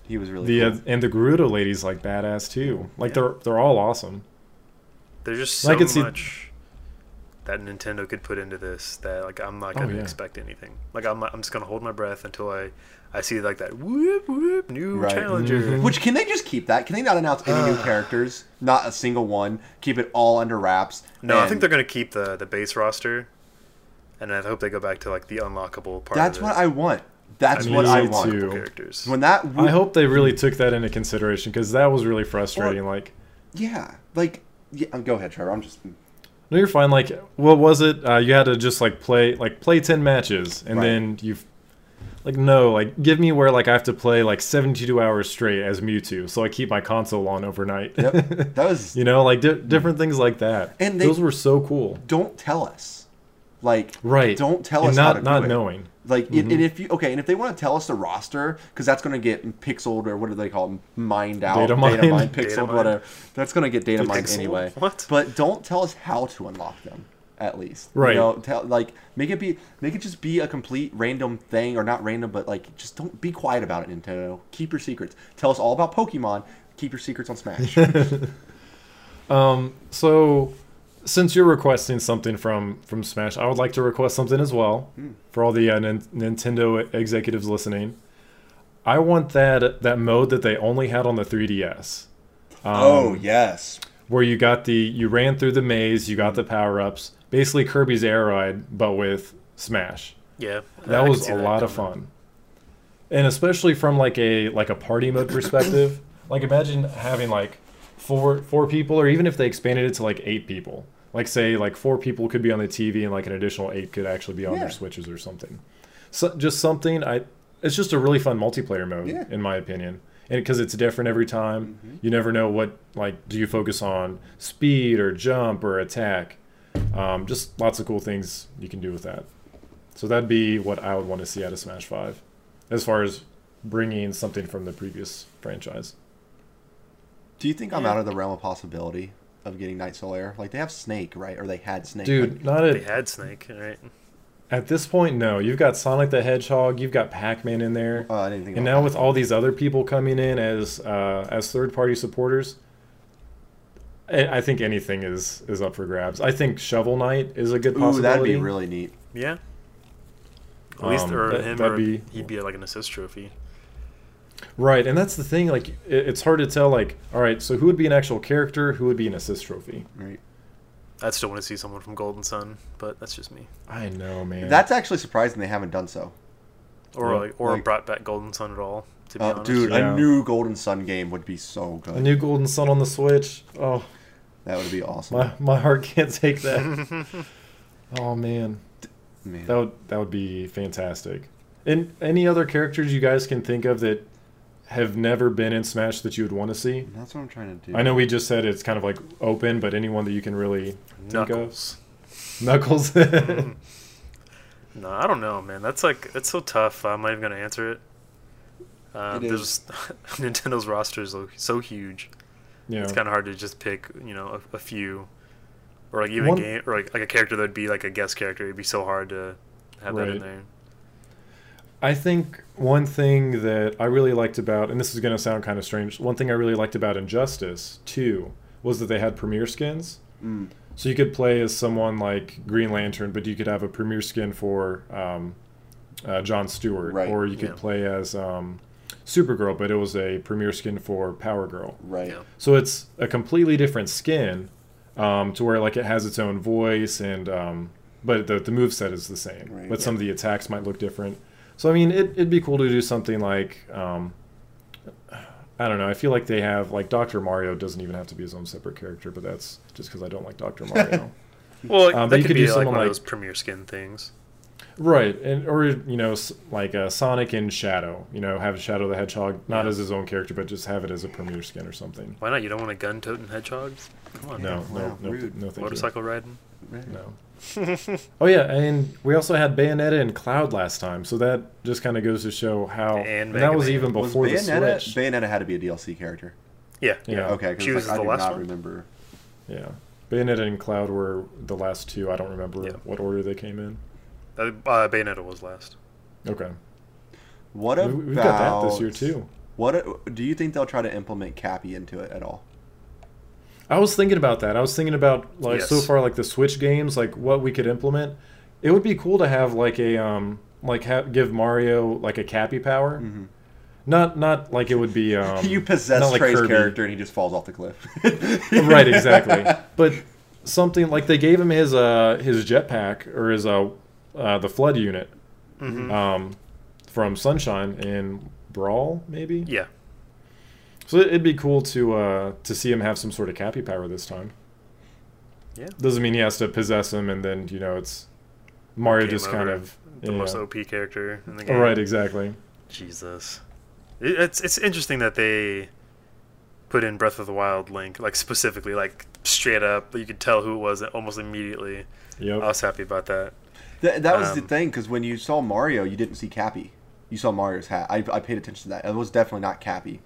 He was really The cool. uh, and the Gerudo lady's like badass too. Like Yeah. they're they're all awesome. There's just I so could see- much that Nintendo could put into this that like I'm not Oh, gonna yeah. expect anything. Like I'm I'm just gonna hold my breath until I I see like that whoop whoop new Right. challenger. Mhm. Which can they just keep that? Can they not announce any new characters? Not a single one. Keep it all under wraps. No, I think they're gonna keep the the base roster, and I hope they go back to like the unlockable part. That's of what it. I want. That's I what I want. too. characters. When that, I hope they really took that into consideration because that was really frustrating. like, yeah, like, yeah. Go ahead, Trevor. I'm just. No, you're fine. Like, what was it? Uh, you had to just like play like play ten matches, and Right. then you've like no, like give me where like I have to play like 72 hours straight as Mewtwo, so I keep my console on overnight. Yep. <laughs> That was. you know, like di- different things like that. And they- those were so cool. Don't tell us. Like. Right. Don't tell and us not not do it. Knowing. Like, and- and if you okay, and if they want to tell us the roster, because that's going to get pixeled or what do they call them, mined out, Data mined. data mined, <laughs> Data pixeled, mined. whatever. That's going to get data mined Pixeled? anyway. What? But don't tell us how to unlock them. At least, Right. You know, tell like make it be make it just be a complete random thing, or not random, but like just don't be quiet about it. Nintendo, keep your secrets. Tell us all about Pokemon. Keep your secrets on Smash. <laughs> Um, so since you're requesting something from from Smash, I would like to request something as well Hmm. for all the uh, Nin- Nintendo executives listening. I want that that mode that they only had on the 3DS. Um, oh yes, where you got the you ran through the maze, you got the power ups, basically Kirby's Air Ride, but with Smash. yeah, That I was a that lot of fun, and especially from like a like a party mode perspective. <coughs> like imagine having like four four people, or even if they expanded it to like eight people. Like say like four people could be on the TV, and like an additional eight could actually be on Yeah. their switches or something. So just something I. It's just a really fun multiplayer mode, Yeah. in my opinion, and because it's different every time. You never know what like do you focus on speed or jump or attack. Um, just lots of cool things you can do with that. So that'd be what I would want to see out of Smash Five, as far as bringing something from the previous franchise. Do you think I'm Yeah. out of the realm of possibility of getting Knight Solaire? Like they have Snake, right? Or they had Snake. Dude, Like, not They at had Snake, right? at this point. No, you've got Sonic the Hedgehog, you've got Pac Man in there, oh, I didn't think. and about now that. with all these other people coming in as uh, as third party supporters, I, I think anything is is up for grabs. I think Shovel Knight is a good possibility. Ooh, possibility. that'd be really neat. Yeah. At least, Um, or that- him, or be- he'd be like an assist trophy. Right, and that's the thing. Like, it, it's hard to tell. Like, all right, so who would be an actual character? Who would be an assist trophy? Right. I'd still want to see someone from Golden Sun, but that's just me. I know, man. That's actually surprising they haven't done so. Or Yeah, like, or like- brought back Golden Sun at all. To be Uh, honest, dude, Yeah. a new Golden Sun game would be so good. a new Golden Sun on the Switch. Oh, that would be awesome. my my heart can't take that. <laughs> oh man, Man. that would that would be fantastic. And any other characters you guys can think of that have never been in Smash that you would want to see? That's what I'm trying to do. I know we just said it's kind of like open, but anyone that you can really think Knuckles. of. Knuckles. No, <laughs> I don't know, man. That's like it's so tough. I'm not even gonna answer it. Um, It there's <laughs> Nintendo's roster is so- so huge. yeah. It's kind of hard to just pick, you know, a, a few, or like even One- game, or like, like a character that'd be like a guest character. It'd be so hard to have that in there. I think one thing that I really liked about, and this is going to sound kind of strange, one thing I really liked about Injustice 2 was that they had premiere skins. Mm. So you could play as someone like Green Lantern, but you could have a premiere skin for um, uh, John Stewart. Right, Or you could yeah. play as um, Supergirl, but it was a premiere skin for Power Girl. Right. Yeah. So it's a completely different skin, um, to where like it has its own voice and um, but the the move set is the same, Right. but some of the attacks might look different. So I mean, it, it'd be cool to do something like um, I don't know. I feel like they have like Doctor Mario doesn't even have to be his own separate character, but that's just because I don't like Doctor Mario. <laughs> Well, Um, but that you could could be do like something one of those premiere skin things. Right, and or you know, like uh, Sonic and Shadow. You know, have Shadow the Hedgehog not Yeah. as his own character, but just have it as a premiere skin or something. Why not? You don't want a gun toting hedgehog? Come on, No, man. no, Wow, no, rude. no, thank you. motorcycle riding. No. <laughs> oh yeah, and we also had Bayonetta and Cloud last time, so that just kind of goes to show how. And And, that was Man. even Was before the Switch. Bayonetta had to be a DLC character. Yeah, Yeah. Okay, because She was like, I the do not one? remember. yeah, Bayonetta and Cloud were the last two. I don't remember Yeah. what order they came in. Uh, uh, Bayonetta was last. Okay, What about we've got that this year too. What do you think they'll try to implement Cappy into it at all? I was thinking about that. I was thinking about like so far like the Switch games, like what we could implement. It would be cool to have like a um like ha- give Mario like a Cappy power. Mm-hmm. Not not like it would be <laughs> um you possess not like Trey's Kirby. character and he just falls off the cliff. <laughs> right, exactly. <laughs> But something like they gave him his uh his jetpack or his uh, uh the flood unit Mm-hmm. um from Sunshine in Brawl maybe. Yeah, So it'd be cool to uh to see him have some sort of Cappy power this time. yeah. Doesn't mean he has to possess him and then you know it's Mario Game just kind of The yeah. most OP character in the Oh, game. right, exactly. Jesus, it, it's it's interesting that they put in Breath of the Wild link like specifically, like straight up. You could tell who it was almost immediately. Yep. I was happy about that. Th- that was the Um, thing because when you saw Mario, you didn't see Cappy. You saw Mario's hat. I, I paid attention to that. It was definitely not Cappy.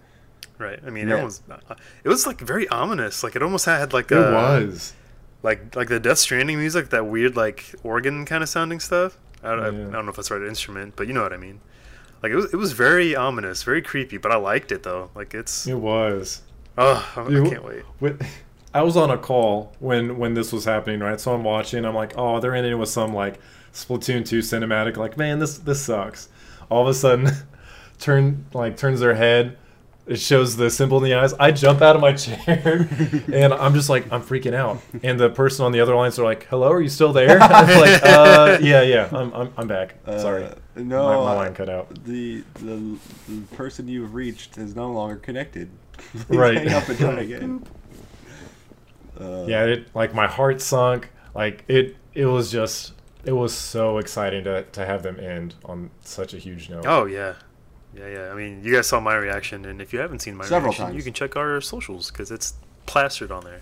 Right. I mean, Yeah. it was uh, it was like very ominous. Like it almost had like a it a, was. like like the Death Stranding music, that weird like organ kind of sounding stuff. I don't, I, Yeah. I don't know if that's the right instrument, but you know what I mean. Like it was it was very ominous, very creepy, but I liked it though. Like it's It was. oh, I, You- I can't wait. With, <laughs> I was on a call when when this was happening, right? So I'm watching. I'm like, oh, they're ending with some like Splatoon 2 cinematic. Like, man, this this sucks. All of a sudden, <laughs> turn like turns their head. It shows the symbol in the eyes. I jump out of my <laughs> chair, and I'm just like, I'm freaking out. And the person on the other lines are like, "Hello, are you still there?" <laughs> I'm like, uh, "Yeah, yeah, I'm I'm, I'm back. Sorry, Uh, no, my, my uh, line cut out." The, the the person you've reached is no longer connected. <laughs> Right. Hang up and try again. Uh, yeah it like my heart sunk like it it was just it was so exciting to, to have them end on such a huge note Oh yeah, yeah, yeah. I mean, you guys saw my reaction, and if you haven't seen my Several reaction, you can check our socials because it's plastered on there.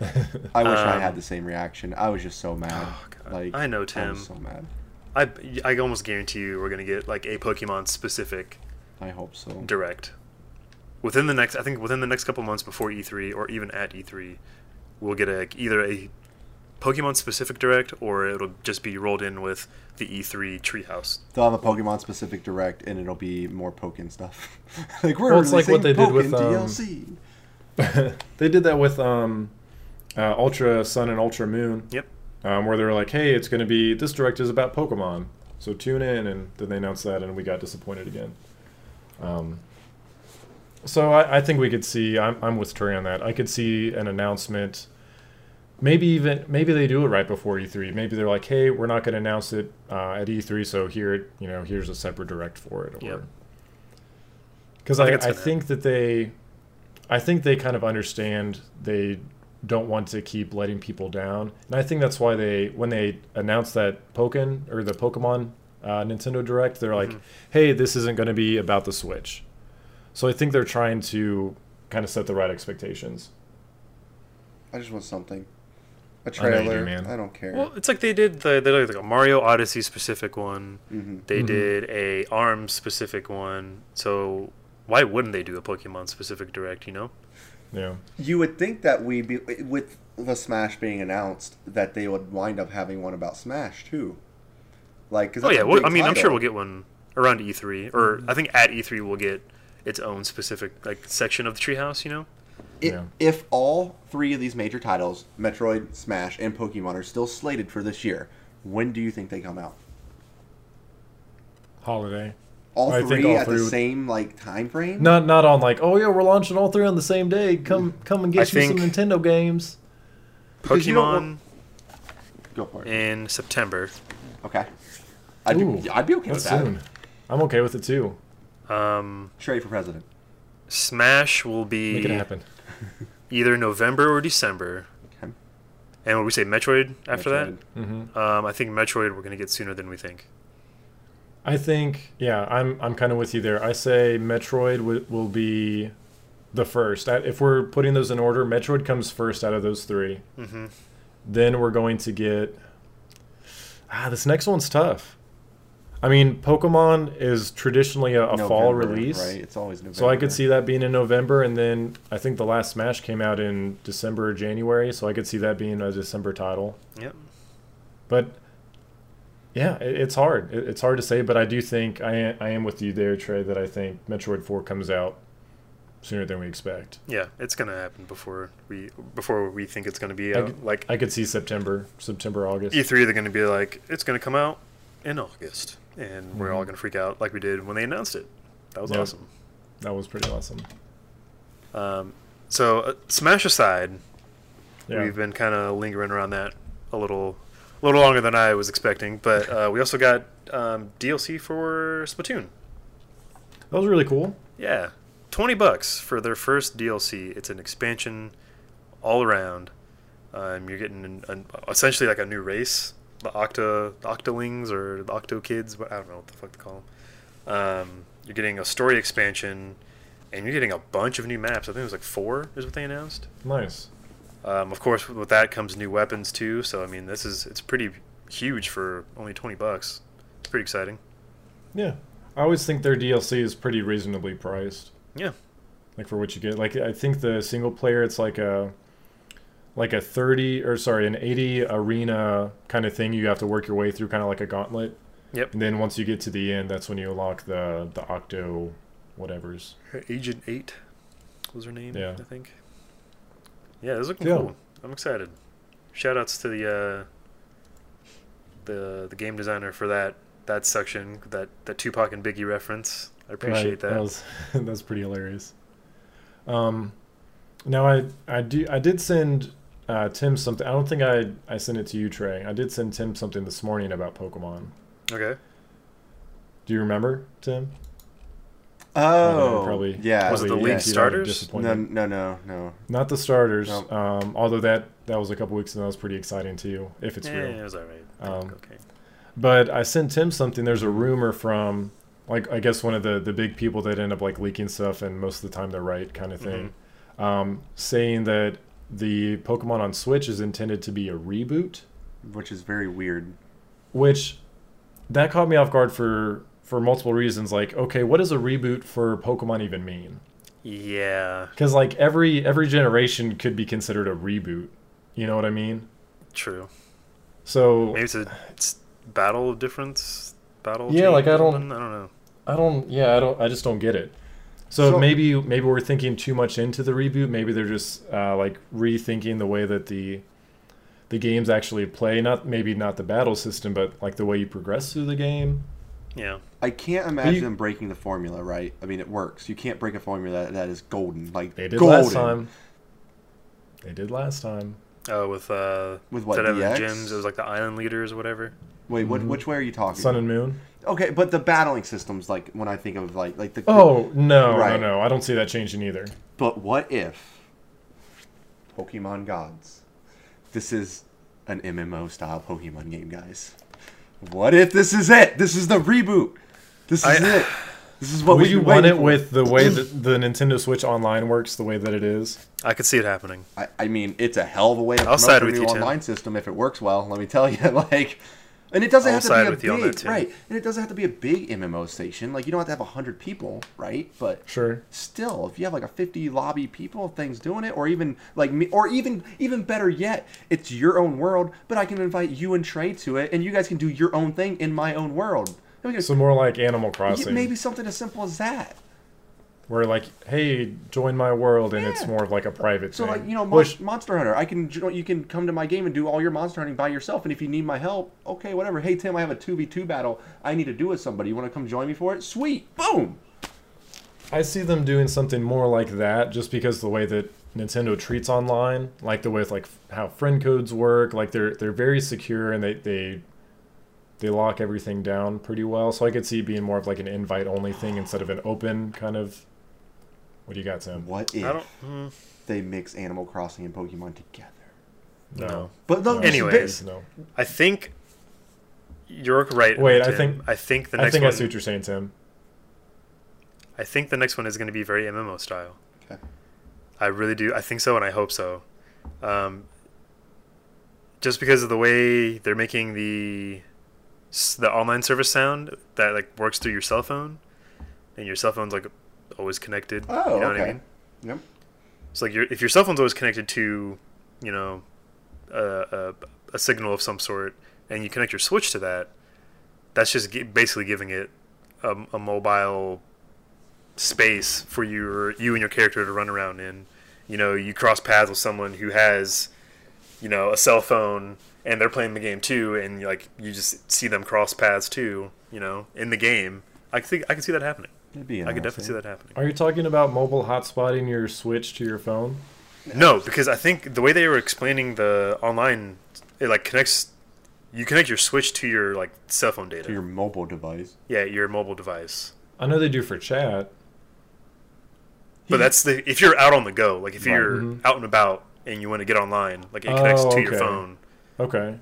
<laughs> I wish I Um, had the same reaction. I was just so mad. Oh, Like I know, I Tim. was so mad. I I almost guarantee you we're gonna get like a Pokemon specific I hope so. direct within the next. I think within the next couple months before E3 or even at E3, we'll get a either a Pokemon specific direct or it'll just be rolled in with the E3 Treehouse. They'll have a Pokemon specific direct, and it'll be more Pokken stuff. <laughs> like we're Well, it's like what releasing they did with, um, DLC. <laughs> they did that with um uh, ultra sun and ultra moon Yep. um, where they were like hey it's going to be this direct is about pokemon so tune in and then they announced that and we got disappointed again um, so I, I think we could see I'm, I'm with Trey on that i could see an announcement maybe even maybe they do it right before e3 maybe they're like hey we're not going to announce it uh, at e3 so here you know here's a separate direct for it Yep. because I I, think I think that they i think they kind of understand they don't want to keep letting people down and i think that's why they when they announced that Pokemon or the pokemon uh, nintendo direct they're like Mhm. hey this isn't going to be about the switch so i think they're trying to kind of set the right expectations I just want something. A I know you do, trailer. man. I don't care. Well, it's like they did the they did like a Mario Odyssey specific one. hmm They Mhm. did a ARM specific one. So why wouldn't they do a Pokemon specific direct? You know? yeah You would think that we be with the Smash being announced that they would wind up having one about Smash too. Like, cause Oh yeah. Well, I mean, I'm sure we'll get one around E3, or I think at E3 we'll get its own specific like section of the treehouse. You know? If, Yeah. if all three of these major titles, Metroid, Smash, and Pokemon, are still slated for this year, when do you think they come out? holiday All I think three all at three the would- same like time frame? not not on like oh yeah we're launching all three on the same day come come and I get you some nintendo games Because you don't Pokemon want- Go for it. in September. Okay. I'd be, I'd be okay with that. soon. I'm okay with it too. Um, Trey for president. Smash will be Make it happen. <laughs> either November or December. Okay. And what we say, Metroid after Metroid. that? Um, I think Metroid we're gonna get sooner than we think. I think, yeah, I'm I'm kind of with you there. I say Metroid w- will be the first. I- If we're putting those in order, Metroid comes first out of those three. Mm-hmm. Then we're going to get. Ah, this next one's tough. I mean, Pokemon is traditionally a, a fall release, Right. It's always November. so I could see that being in November, and then I think the last Smash came out in December or January, so I could see that being a December title. Yep. But yeah, it, it's hard. It, it's hard to say, but I do think I am, I am with you there, Trey. That I think Metroid Four comes out sooner than we expect. Yeah, it's gonna happen before we before we think it's gonna be I out. could- like I could see September, September, August. E3, they're gonna be like, it's gonna come out in August, and we're all Mhm. gonna freak out like we did when they announced it. That was Yep. awesome. That was pretty awesome. Um, so uh, Smash aside, Yeah. we've been kind of lingering around that a little, a little longer than I was expecting. But uh, we also got um, DLC for Splatoon. That was really cool. Yeah, twenty bucks for their first DLC. It's an expansion all around. Um, you're getting an, an, essentially like a new race, the Octa the Octolings or the Octo Kids. What I don't know what the fuck to call them. Um, you're getting a story expansion, and you're getting a bunch of new maps. I think it was like four is what they announced. Nice. Um, of course, with that comes new weapons too. So I mean, this is it's pretty huge for only twenty bucks. It's pretty exciting. Yeah. I always think their DLC is pretty reasonably priced. Yeah. Like for what you get. Like I think the single player it's like a like a 30 or sorry, an 80 arena kind of thing you have to work your way through kind of like a gauntlet. Yep. And then once you get to the end, that's when you unlock the the octo whatevers. Agent Eight was her name. Yeah. I think. Yeah, it's looking Yeah. cool. I'm excited. Shout outs to the uh, the the game designer for that that section that that Tupac and Biggie reference. I appreciate Right, that. was <laughs> that's pretty hilarious. Um, now I I do I did send uh, Tim something. I don't think I I sent it to you, Trey. I did send Tim something this morning about Pokemon. Okay. Do you remember, Tim? Uh, Oh, probably. yeah. Was it the probably league emptied starters? No, no, no, no. Not the starters. No. Um, although that that was a couple weeks ago. That was pretty exciting to you, if it's yeah, real. it was alright. Um, okay. But I sent Tim something. There's a rumor from, like, I guess one of the the big people that end up like leaking stuff, and most of the time they're right, kind of thing, um, saying that the Pokemon on Switch is intended to be a reboot, Which is very weird. which that caught me off guard for for multiple reasons. Like, okay, what does a reboot for Pokemon even mean? Yeah, Because like every every generation could be considered a reboot. You know what I mean? true. So Maybe it's a it's battle of difference. Battle. Yeah, like, I don't- I don't know. I don't. Yeah, I don't. I just don't get it. So, So- maybe maybe we're thinking too much into the reboot. Maybe they're just uh, like rethinking the way that the the games actually play. Not maybe not the battle system, but like the way you progress through the game. Yeah. I can't imagine you- them breaking the formula, right? I mean, it works. You can't break a formula that, that is golden. Like They did golden. last time. They did last time. Oh, with uh, With what, instead of the DX? gyms, it was like the island leaders or whatever. Wait, what, Mhm. which way are you talking? Sun and Moon. Okay, but the battling systems, like when I think of like like the. Oh no, Right. no, no! I don't see that changing either. But what if Pokemon Gods? This is an MMO style Pokemon game, guys. What if this is it? This is the reboot. This is I- it. <sighs> This is what Would we you want it with the way <clears throat> that the Nintendo Switch Online works, the way that it is? I could see it happening. I, I mean, it's a hell of a way to I'll promote side the with new you, Tim. online system if it works well. Let me tell you, <laughs> like, and it doesn't I'll have to side be a with you on big that, too. right, and it doesn't have to be a big MMO station. Like, you don't have to have hundred people, right? But Sure. still, if you have like a fifty lobby people things doing it, or even like me, or even even better yet, it's your own world. But I can invite you and Trey to it, and you guys can do your own thing in my own world. And can- So more like Animal Crossing, maybe something as simple as that. Where like, hey, join my world, and it's more of like a private So thing. like you know, Mon- Which Monster Hunter, I can you can come to my game and do all your monster hunting by yourself. And if you need my help, okay, whatever. Hey Tim, I have a two v two battle I need to do with somebody. You want to come join me for it? Sweet, boom. I see them doing something more like that, just because the way that Nintendo treats online, like the way with like how friend codes work. Like they're they're very secure and they they they lock everything down pretty well. So I could see it being more of like an invite only thing instead of an open kind of. What do you got, Sam? What if I don't. Mm, they mix Animal Crossing and Pokemon together? no. But no, No. Anyways. No. I think you're right. Wait, I think- I think the I next think one. I see what you're saying, Tim. I think the next one is going to be very MMO style. Okay. I really do. I think so, and I hope so. Um, just because of the way they're making the the online service sound that like works through your cell phone, and your cell phone's like always connected. Oh, you know what I okay. mean? Yep. So like your if your cell phone's always connected to, you know, a, a, a signal of some sort, and you connect your Switch to that, that's just basically giving it a, a mobile space for your you and your character to run around in. You know, you cross paths with someone who has, you know, a cell phone and they're playing the game too, and like you just see them cross paths too. You know, in the game. I think I can see that happening. It'd be I could definitely see that happening. Are you talking about mobile hotspotting your Switch to your phone? No, because I think the way they were explaining the online, it like connects. You connect your Switch to your like cell phone data. to your mobile device. yeah, your mobile device. I know they do for chat. But that's the if you're out on the go, like if you're Mhm. out and about and you want to get online, like it connects Oh, to your phone Okay.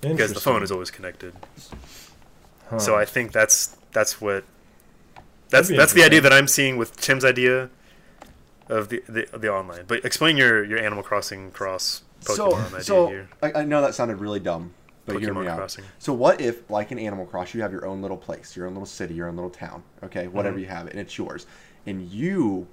because the phone is always connected. Huh. So I think that's that's what that's that's the idea that I'm seeing with Tim's idea of the the, the online. But explain your your Animal Crossing cross Pokemon so, idea so here. I, I know that sounded really dumb, but hear me Pokemon out. So what if, like in Animal Cross, you have your own little place, your own little city, your own little town, okay, whatever Mhm. you have, and it's yours, and you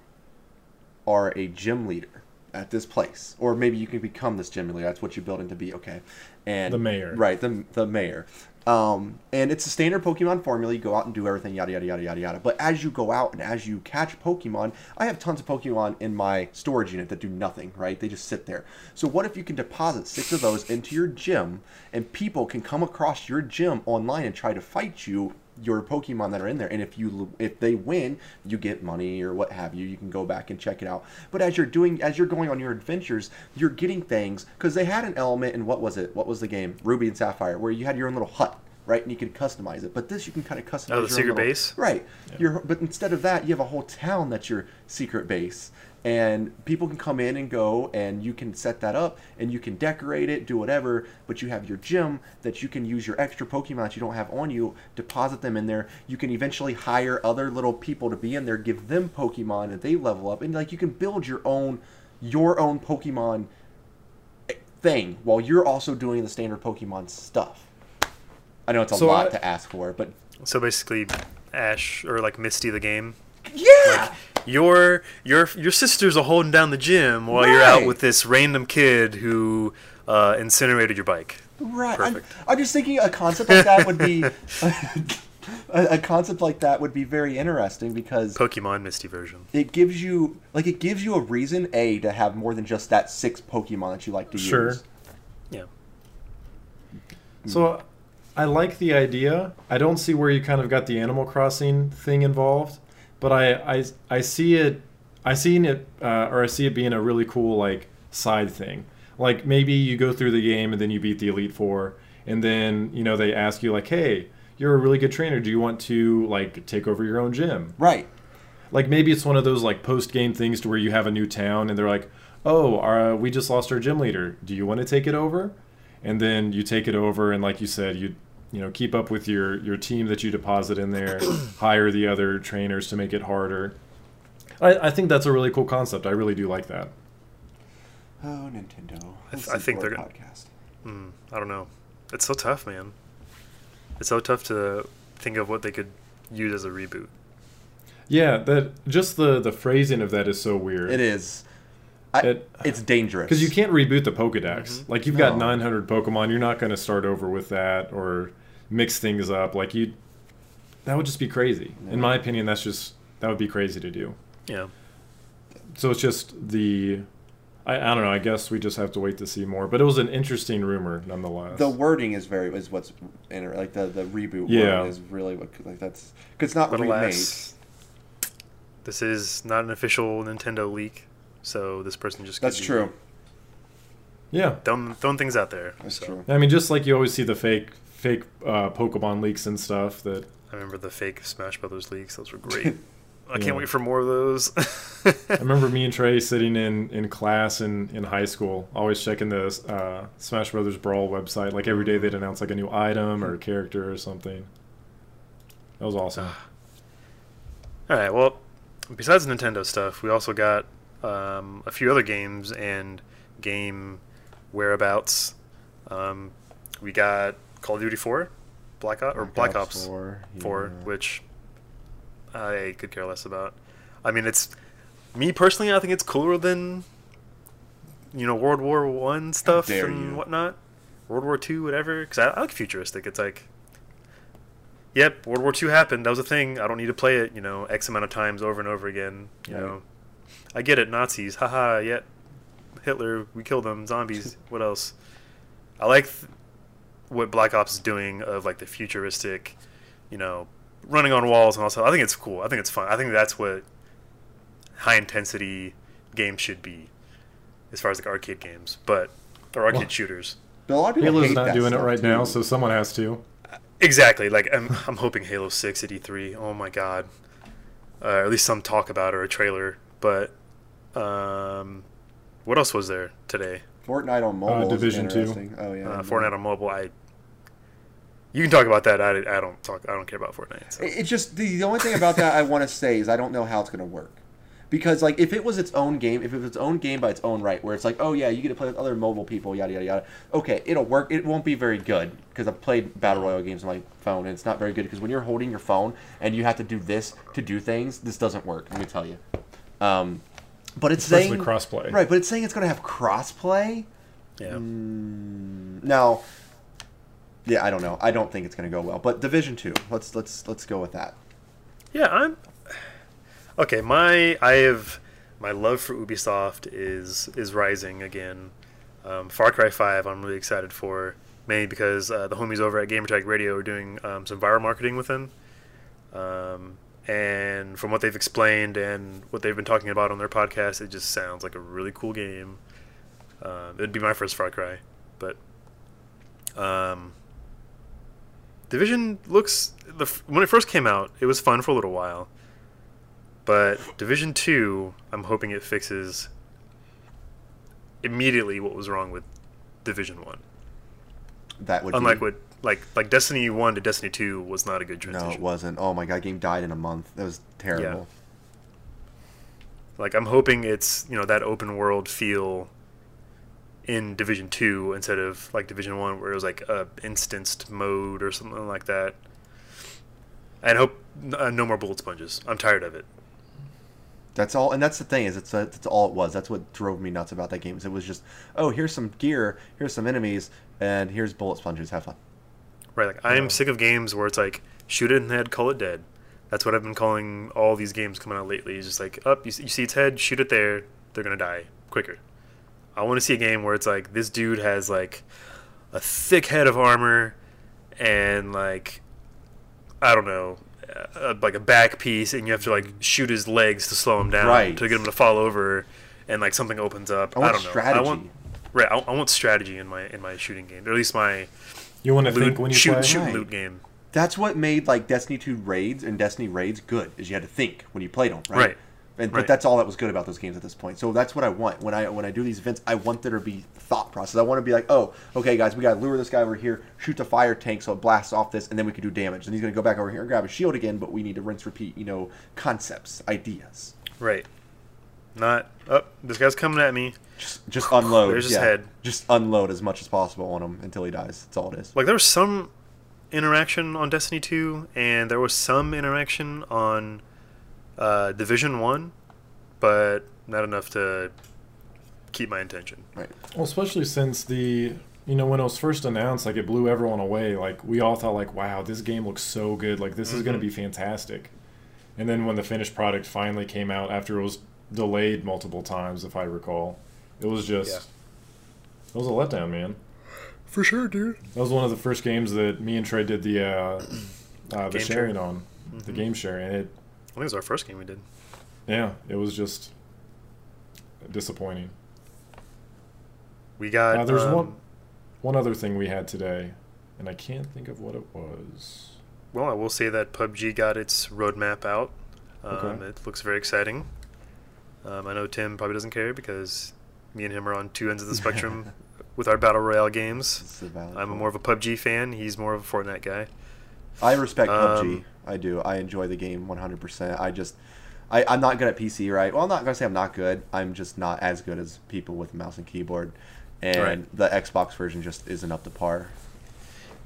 are a gym leader at this place, or maybe you can become this gym leader. That's what you build into be, okay? And The mayor. right? The the mayor. Um, and it's a standard Pokemon formula. You go out and do everything, yada yada yada yada yada. But as you go out and as you catch Pokemon, I have tons of Pokemon in my storage unit that do nothing. Right? They just sit there. So what if you can deposit six of those into your gym, and people can come across your gym online and try to fight you, your Pokemon that are in there. And if you if they win, you get money or what have you. You can go back and check it out. But as you're doing as you're going on your adventures, you're getting things because they had an element in what was it? What was the game? Ruby and Sapphire, where you had your own little hut. Right, and you could customize it, but this you can kind of customize. Oh, the your secret little- base? Right. Your but instead of that, you have a whole town that's your secret base, and people can come in and go, and you can set that up, and you can decorate it, do whatever. But you have your gym that you can use your extra Pokemon that you don't have on you, deposit them in there. You can eventually hire other little people to be in there, give them Pokemon, and they level up, and like you can build your own, your own Pokemon eh, thing while you're also doing the standard Pokemon stuff. I know it's a So lot I- to ask for, but So basically, Ash or like Misty the game. yeah. Your your your sisters are holding down the gym while you're out with this random kid who uh, incinerated your bike. Right. I'm, Perfect. I'm just thinking a concept like that would be <laughs> a, a concept like that would be very interesting because Pokemon Misty version. it gives you like it gives you a reason a to have more than just that six Pokemon that you like to Sure. use. Sure. Yeah. So I like the idea. I don't see where you kind of got the Animal Crossing thing involved, but I I, I see it I seen it uh, or I see it being a really cool like side thing. Like maybe you go through the game and then you beat the Elite Four, and then you know they ask you like, hey, you're a really good trainer. Do you want to like take over your own gym? Right. like maybe it's one of those like post game things to where you have a new town and they're like oh uh, we just lost our gym leader do you want to take it over and then you take it over and like you said you you know keep up with your your team that you deposit in there <clears throat> hire the other trainers to make it harder I, I think that's a really cool concept i really do like that Oh, Nintendo. I th- I think they're a gonna- podcast. Hmm, I don't know. It's so tough, man. It's so tough to think of what they could use as a reboot. yeah that just the the phrasing of that is so weird It is. I, It- it's dangerous because you can't reboot the Pokedex. Like you've got 900 Pokemon, you're not going to start over with that or mix things up. Like you, that would just be crazy. In my opinion, that's just that would be crazy to do. Yeah. So it's just the, I, I don't know. I guess we just have to wait to see more. But it was an interesting rumor nonetheless. The wording is very is what's inter- like the the reboot Yeah. word is really what like that's because it's not But remade. alas, this is not an official Nintendo leak. So this person just That's could be true. Yeah, Throwing, throwing things out there. That's So, true. I mean, just like you always see the fake fake uh, Pokemon leaks and stuff. That I remember the fake Smash Brothers leaks. Those were <laughs> great. I Yeah. can't wait for more of those. <laughs> I remember me and Trey sitting in, in class in, in high school, always checking the uh, Smash Brothers Brawl website. Like every day they'd announce like a new item or a character or something. That was awesome. All right. Well, besides Nintendo stuff, we also got um, a few other games and game whereabouts. Um, we got Call of Duty 4, Black Ops or Black Ops 4, Four. yeah. which I could care less about. I mean, it's me personally. I think it's cooler than you know World War One stuff and you. whatnot. World War Two, whatever. Because I, I like futuristic. It's like, yep, World War Two happened. That was a thing. I don't need to play it. You know, X amount of times over and over again. You Right. know, I get it. Nazis. Haha. Yep. Hitler. We killed them. Zombies. <laughs> what else? I like th- what Black Ops is doing of like the futuristic, you know, running on walls and also I think it's cool. I think it's fun. I think that's what high intensity games should be, as far as like arcade games, but or arcade Well- shooters. But a lot of people Halo's not doing it stuff, right now, so someone has to. Exactly. Like I'm, I'm hoping Halo Six at E3. Oh my god. Uh, or at least some talk about it or a trailer. But um, what else was there today? Fortnite on mobile. Uh, Division two. Oh yeah. Uh, Fortnite on mobile. I. You can talk about that. I, I don't talk. I don't care about Fortnite. So. It's just the, the only thing about that I want to say is I don't know how it's going to work. Because like if it was its own game, if it was its own game by its own right, where it's like, oh yeah, you get to play with other mobile people, yada yada yada. Okay, it'll work. It won't be very good because I've played battle royale games on my phone, and it's not very good because when you're holding your phone and you have to do this to do things, this doesn't work. Let me tell you. Um, but it's Especially saying crossplay. right, but it's saying it's going to have crossplay. Yeah. Mm, now, yeah, I don't know. I don't think it's going to go well. But Division Two, let's let's let's go with that. Yeah, I'm okay. My I have my love for Ubisoft is is rising again. Um, Far Cry Five, I'm really excited for, mainly because uh, the homies over at Gamertag Radio are doing um, some viral marketing with them. Um, and from what they've explained and what they've been talking about on their podcast, it just sounds like a really cool game. Um, it'd be my first Far Cry, but um, Division looks the when it first came out, it was fun for a little while. But Division 2, I'm hoping it fixes immediately what was wrong with Division 1. That would Unlike be, what like like Destiny 1 to Destiny 2 was not a good transition. No, it wasn't. Oh my god, game died in a month. That was terrible. Yeah. Like I'm hoping it's, you know, that open world feel in Division 2 instead of like Division 1 where it was like a instanced mode or something like that. And hope uh, no more bullet sponges. I'm tired of it. That's all, and that's the thing is, it's that's all it was. That's what drove me nuts about that game. Is it was just, oh, here's some gear, here's some enemies, and here's bullet sponges. Have fun. Right, like I'm Yeah. sick of games where it's like shoot it in the head, call it dead. That's what I've been calling all these games coming out lately. It's just like up, you, you see its head, shoot it there, they're gonna die quicker. I want to see a game where it's like this dude has like a thick head of armor and like I don't know, uh, like a back piece, and you have to like shoot his legs to slow him down Right. to get him to fall over, and like something opens up. I want don't know. strategy. I want right. I, I want strategy in my in my shooting game, or at least my You want to loot, think when you shoot play. shoot Right. loot game. That's what made like Destiny 2 raids and Destiny raids good. Is you had to think when you played them, right? Right. And, Right. But that's all that was good about those games at this point. So that's what I want when I when I do these events. I want there to be thought process. I want to be like, oh, okay, guys, we got to lure this guy over here, shoot the fire tank so it blasts off this, and then we can do damage. And he's gonna go back over here and grab a shield again, but we need to rinse, repeat. You know, concepts, ideas. Right. Not up. this guy's coming at me. Just, just unload. There's his yeah. head. Just unload as much as possible on him until he dies. That's all it is. Like there was some interaction on Destiny 2 and there was some interaction on uh, Division 1, but not enough to keep my attention. Right. Well, especially since the you know when it was first announced, like it blew everyone away. Like we all thought, like, wow, this game looks so good. Like this is going to be fantastic. And then when the finished product finally came out after it was delayed multiple times, if I recall, it was just Yeah. it was a letdown, man. For sure, dude. That was one of the first games that me and Trey did the uh, uh, the Game sharing share. on, the Mhm. game sharing. And it I think it was our first game we did. yeah, it was just disappointing. We got. Uh, there's um, one one other thing we had today, and I can't think of what it was. Well, I will say that PUBG got its roadmap out. Um, Okay. It looks very exciting. Um, I know Tim probably doesn't care because me and him are on two ends of the spectrum <laughs> with our battle royale games. It's a valid I'm point. more of a PUBG fan. He's more of a Fortnite guy. I respect PUBG. Um, I do. I enjoy the game 100%. I just, I, I'm not good at PC, right? Well, I'm not gonna say I'm not good. I'm just not as good as people with mouse and keyboard, and Right. the Xbox version just isn't up to par.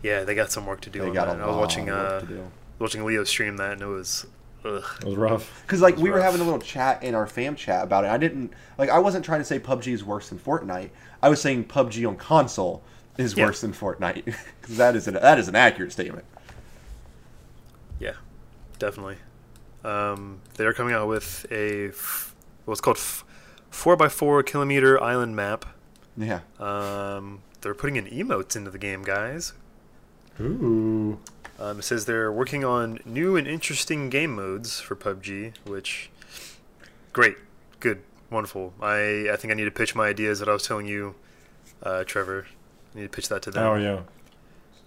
Yeah, they got some work to do They on got that. a I was watching of work uh, to do. watching Leo stream that, and it was, ugh. It was rough. Because like It's we were having a little chat in our fam chat about it. I didn't like. I wasn't trying to say PUBG is worse than Fortnite. I was saying PUBG on console is Yeah. worse than Fortnite. Because <laughs> that is an that is an accurate statement. Yeah, definitely. Um, they're coming out with a f- what's called f- four by four kilometer island map. Yeah. Um, they're putting in emotes into the game, guys. Ooh. Um, it says they're working on new and interesting game modes for PUBG, which great, good, wonderful. I I think I need to pitch my ideas that I was telling you, uh, Trevor. I need to pitch that to them. Oh yeah.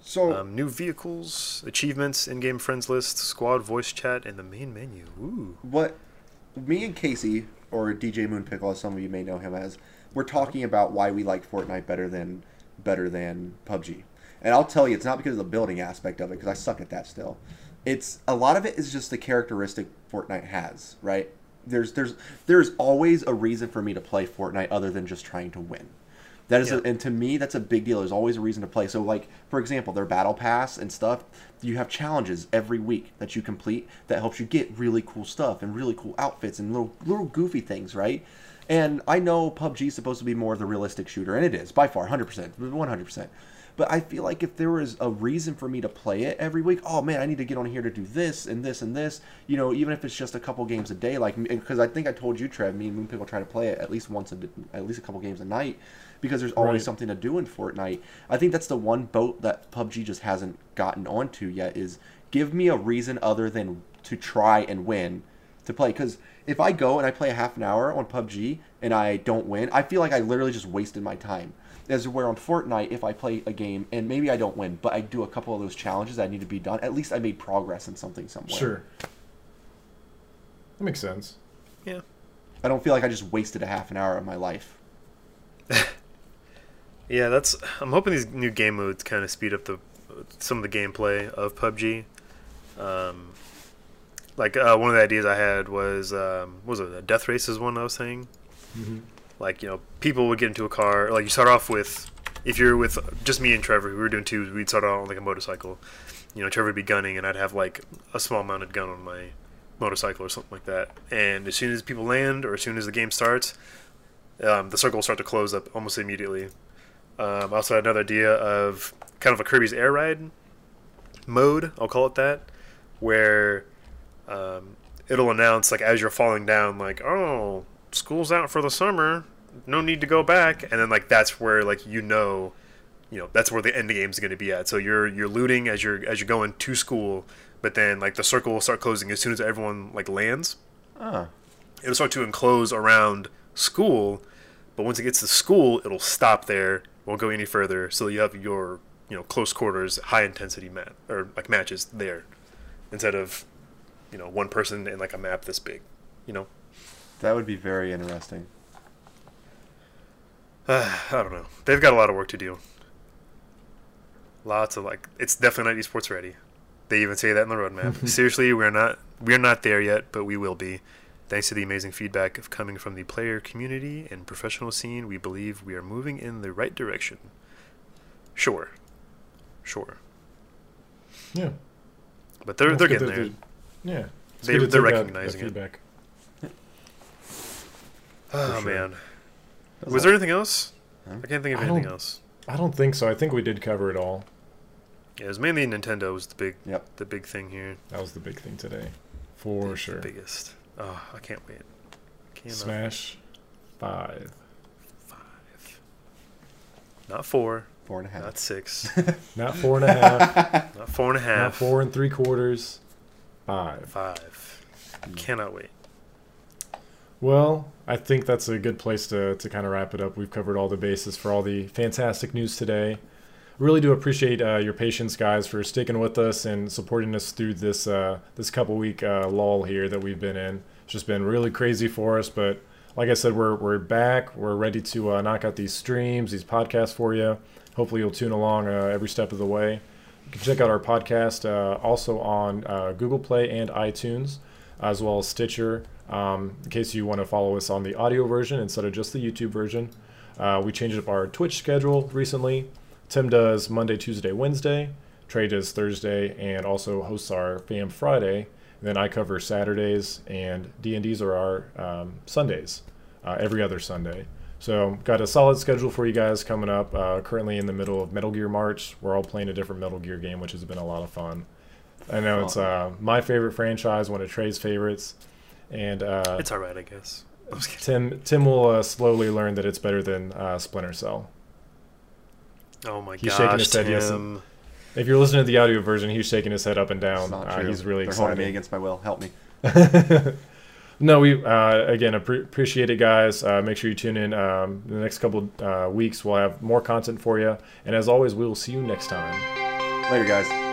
So Um, new vehicles, achievements, in-game friends list, squad voice chat, and the main menu. Ooh. what me and Casey or DJ Moonpickle, as some of you may know him as, we're talking about why we like Fortnite better than better than PUBG. And I'll tell you, it's not because of the building aspect of it, because I suck at that still. It's a lot of it is just the characteristic Fortnite has, right? There's there's there's always a reason for me to play Fortnite other than just trying to win. That is, Yeah. a, and to me, that's a big deal. There's always a reason to play. So, like for example, their battle pass and stuff. You have challenges every week that you complete that helps you get really cool stuff and really cool outfits and little little goofy things, right? And I know PUBG is supposed to be more of the realistic shooter, and it is by far, hundred percent, one hundred percent. But I feel like if there was a reason for me to play it every week, oh man, I need to get on here to do this and this and this. You know, even if it's just a couple games a day, like because I think I told you, Trev, me and Moonpickle try to play it at least once, a, at least a couple games a night, because there's always Right. something to do in Fortnite. I think that's the one boat that PUBG just hasn't gotten onto yet. Is give me a reason other than to try and win to play. Because if I go and I play a half an hour on PUBG and I don't win, I feel like I literally just wasted my time. As where on Fortnite, if I play a game and maybe I don't win, but I do a couple of those challenges that need to be done, at least I made progress in something somewhere. Sure. That makes sense. Yeah. I don't feel like I just wasted a half an hour of my life. <laughs> Yeah, that's. I'm hoping these new game modes kind of speed up the some of the gameplay of PUBG. Um, like uh, one of the ideas I had was um, what was it a death race is one I was saying. Mm-hmm. Like you know, people would get into a car. Like you start off with, if you're with just me and Trevor, we were doing two. we'd start out on like a motorcycle. You know, Trevor would be gunning, and I'd have like a small mounted gun on my motorcycle or something like that. And as soon as people land, or as soon as the game starts, um, the circle will start to close up almost immediately. Um, also had another idea of kind of a Kirby's Air Ride mode, I'll call it that, where um, it'll announce like as you're falling down, like, oh, school's out for the summer, no need to go back, and then like that's where like you know, you know, that's where the end game is going to be at. So you're you're looting as you're as you're going to school, but then like the circle will start closing as soon as everyone like lands. Ah, it'll start to enclose around school, but once it gets to school, it'll stop there, won't go any further. So you have your you know close quarters, high intensity mat or like matches there, instead of you know one person in like a map this big. You know, that would be very interesting. uh, <sighs> I don't know. They've got a lot of work to do. Lots of like, it's definitely not esports ready. They even say that in the roadmap. <laughs> Seriously, we're not we're not there yet, but we will be. Thanks to the amazing feedback of coming from the player community and professional scene, we believe we are moving in the right direction. Sure, sure, Yeah. but they're That's they're getting there. Yeah. It's They- good to they're take that- recognizing that it. feedback. Oh sure. man, That's was there anything else? Huh? I can't think of I anything don't- else. I don't think so. I think we did cover it all. Yeah, it was mainly Nintendo was the big Yep. the big thing here. That was the big thing today, for The sure. biggest. Oh, I can't wait. Cannot Smash five. Five. Not four. Four and a half. Not six. <laughs> Not four and a half. not four and a half. not four and three quarters. Five. Five. Hmm. Cannot wait. Well, I think that's a good place to, to kind of wrap it up. We've covered all the bases for all the fantastic news today. Really do appreciate uh, your patience, guys, for sticking with us and supporting us through this uh, this couple week uh, lull here that we've been in. It's just been really crazy for us, but like I said, we're we're back. We're ready to uh, knock out these streams, these podcasts for you. Hopefully, you'll tune along uh, every step of the way. You can check out our podcast uh, also on Google Play and iTunes, as well as Stitcher. Um, in case you want to follow us on the audio version instead of just the YouTube version, uh, we changed up our Twitch schedule recently. Tim does Monday, Tuesday, Wednesday. Trey does Thursday, and also hosts our Fam Friday. And then I cover Saturdays, and D and D's are our um, Sundays, uh, every other Sunday. So got a solid schedule for you guys coming up. Uh, currently in the middle of Metal Gear March. We're all playing a different Metal Gear game, which has been a lot of fun. I know it's uh, my favorite franchise, one of Trey's favorites, and uh, It's all right, I guess. I'm just kidding. Tim Tim will uh, slowly learn that it's better than uh, Splinter Cell. Oh my god, He's shaking gosh, his head, yes. Tim. If you're listening to the audio version, he's shaking his head up and down. not Uh, he's really They're holding me against my will. Help me. <laughs> no, we uh, again appre- appreciate it, guys. Uh, make sure you tune in. Um, the next couple uh, weeks, we'll have more content for you. And as always, we will see you next time. Later, guys.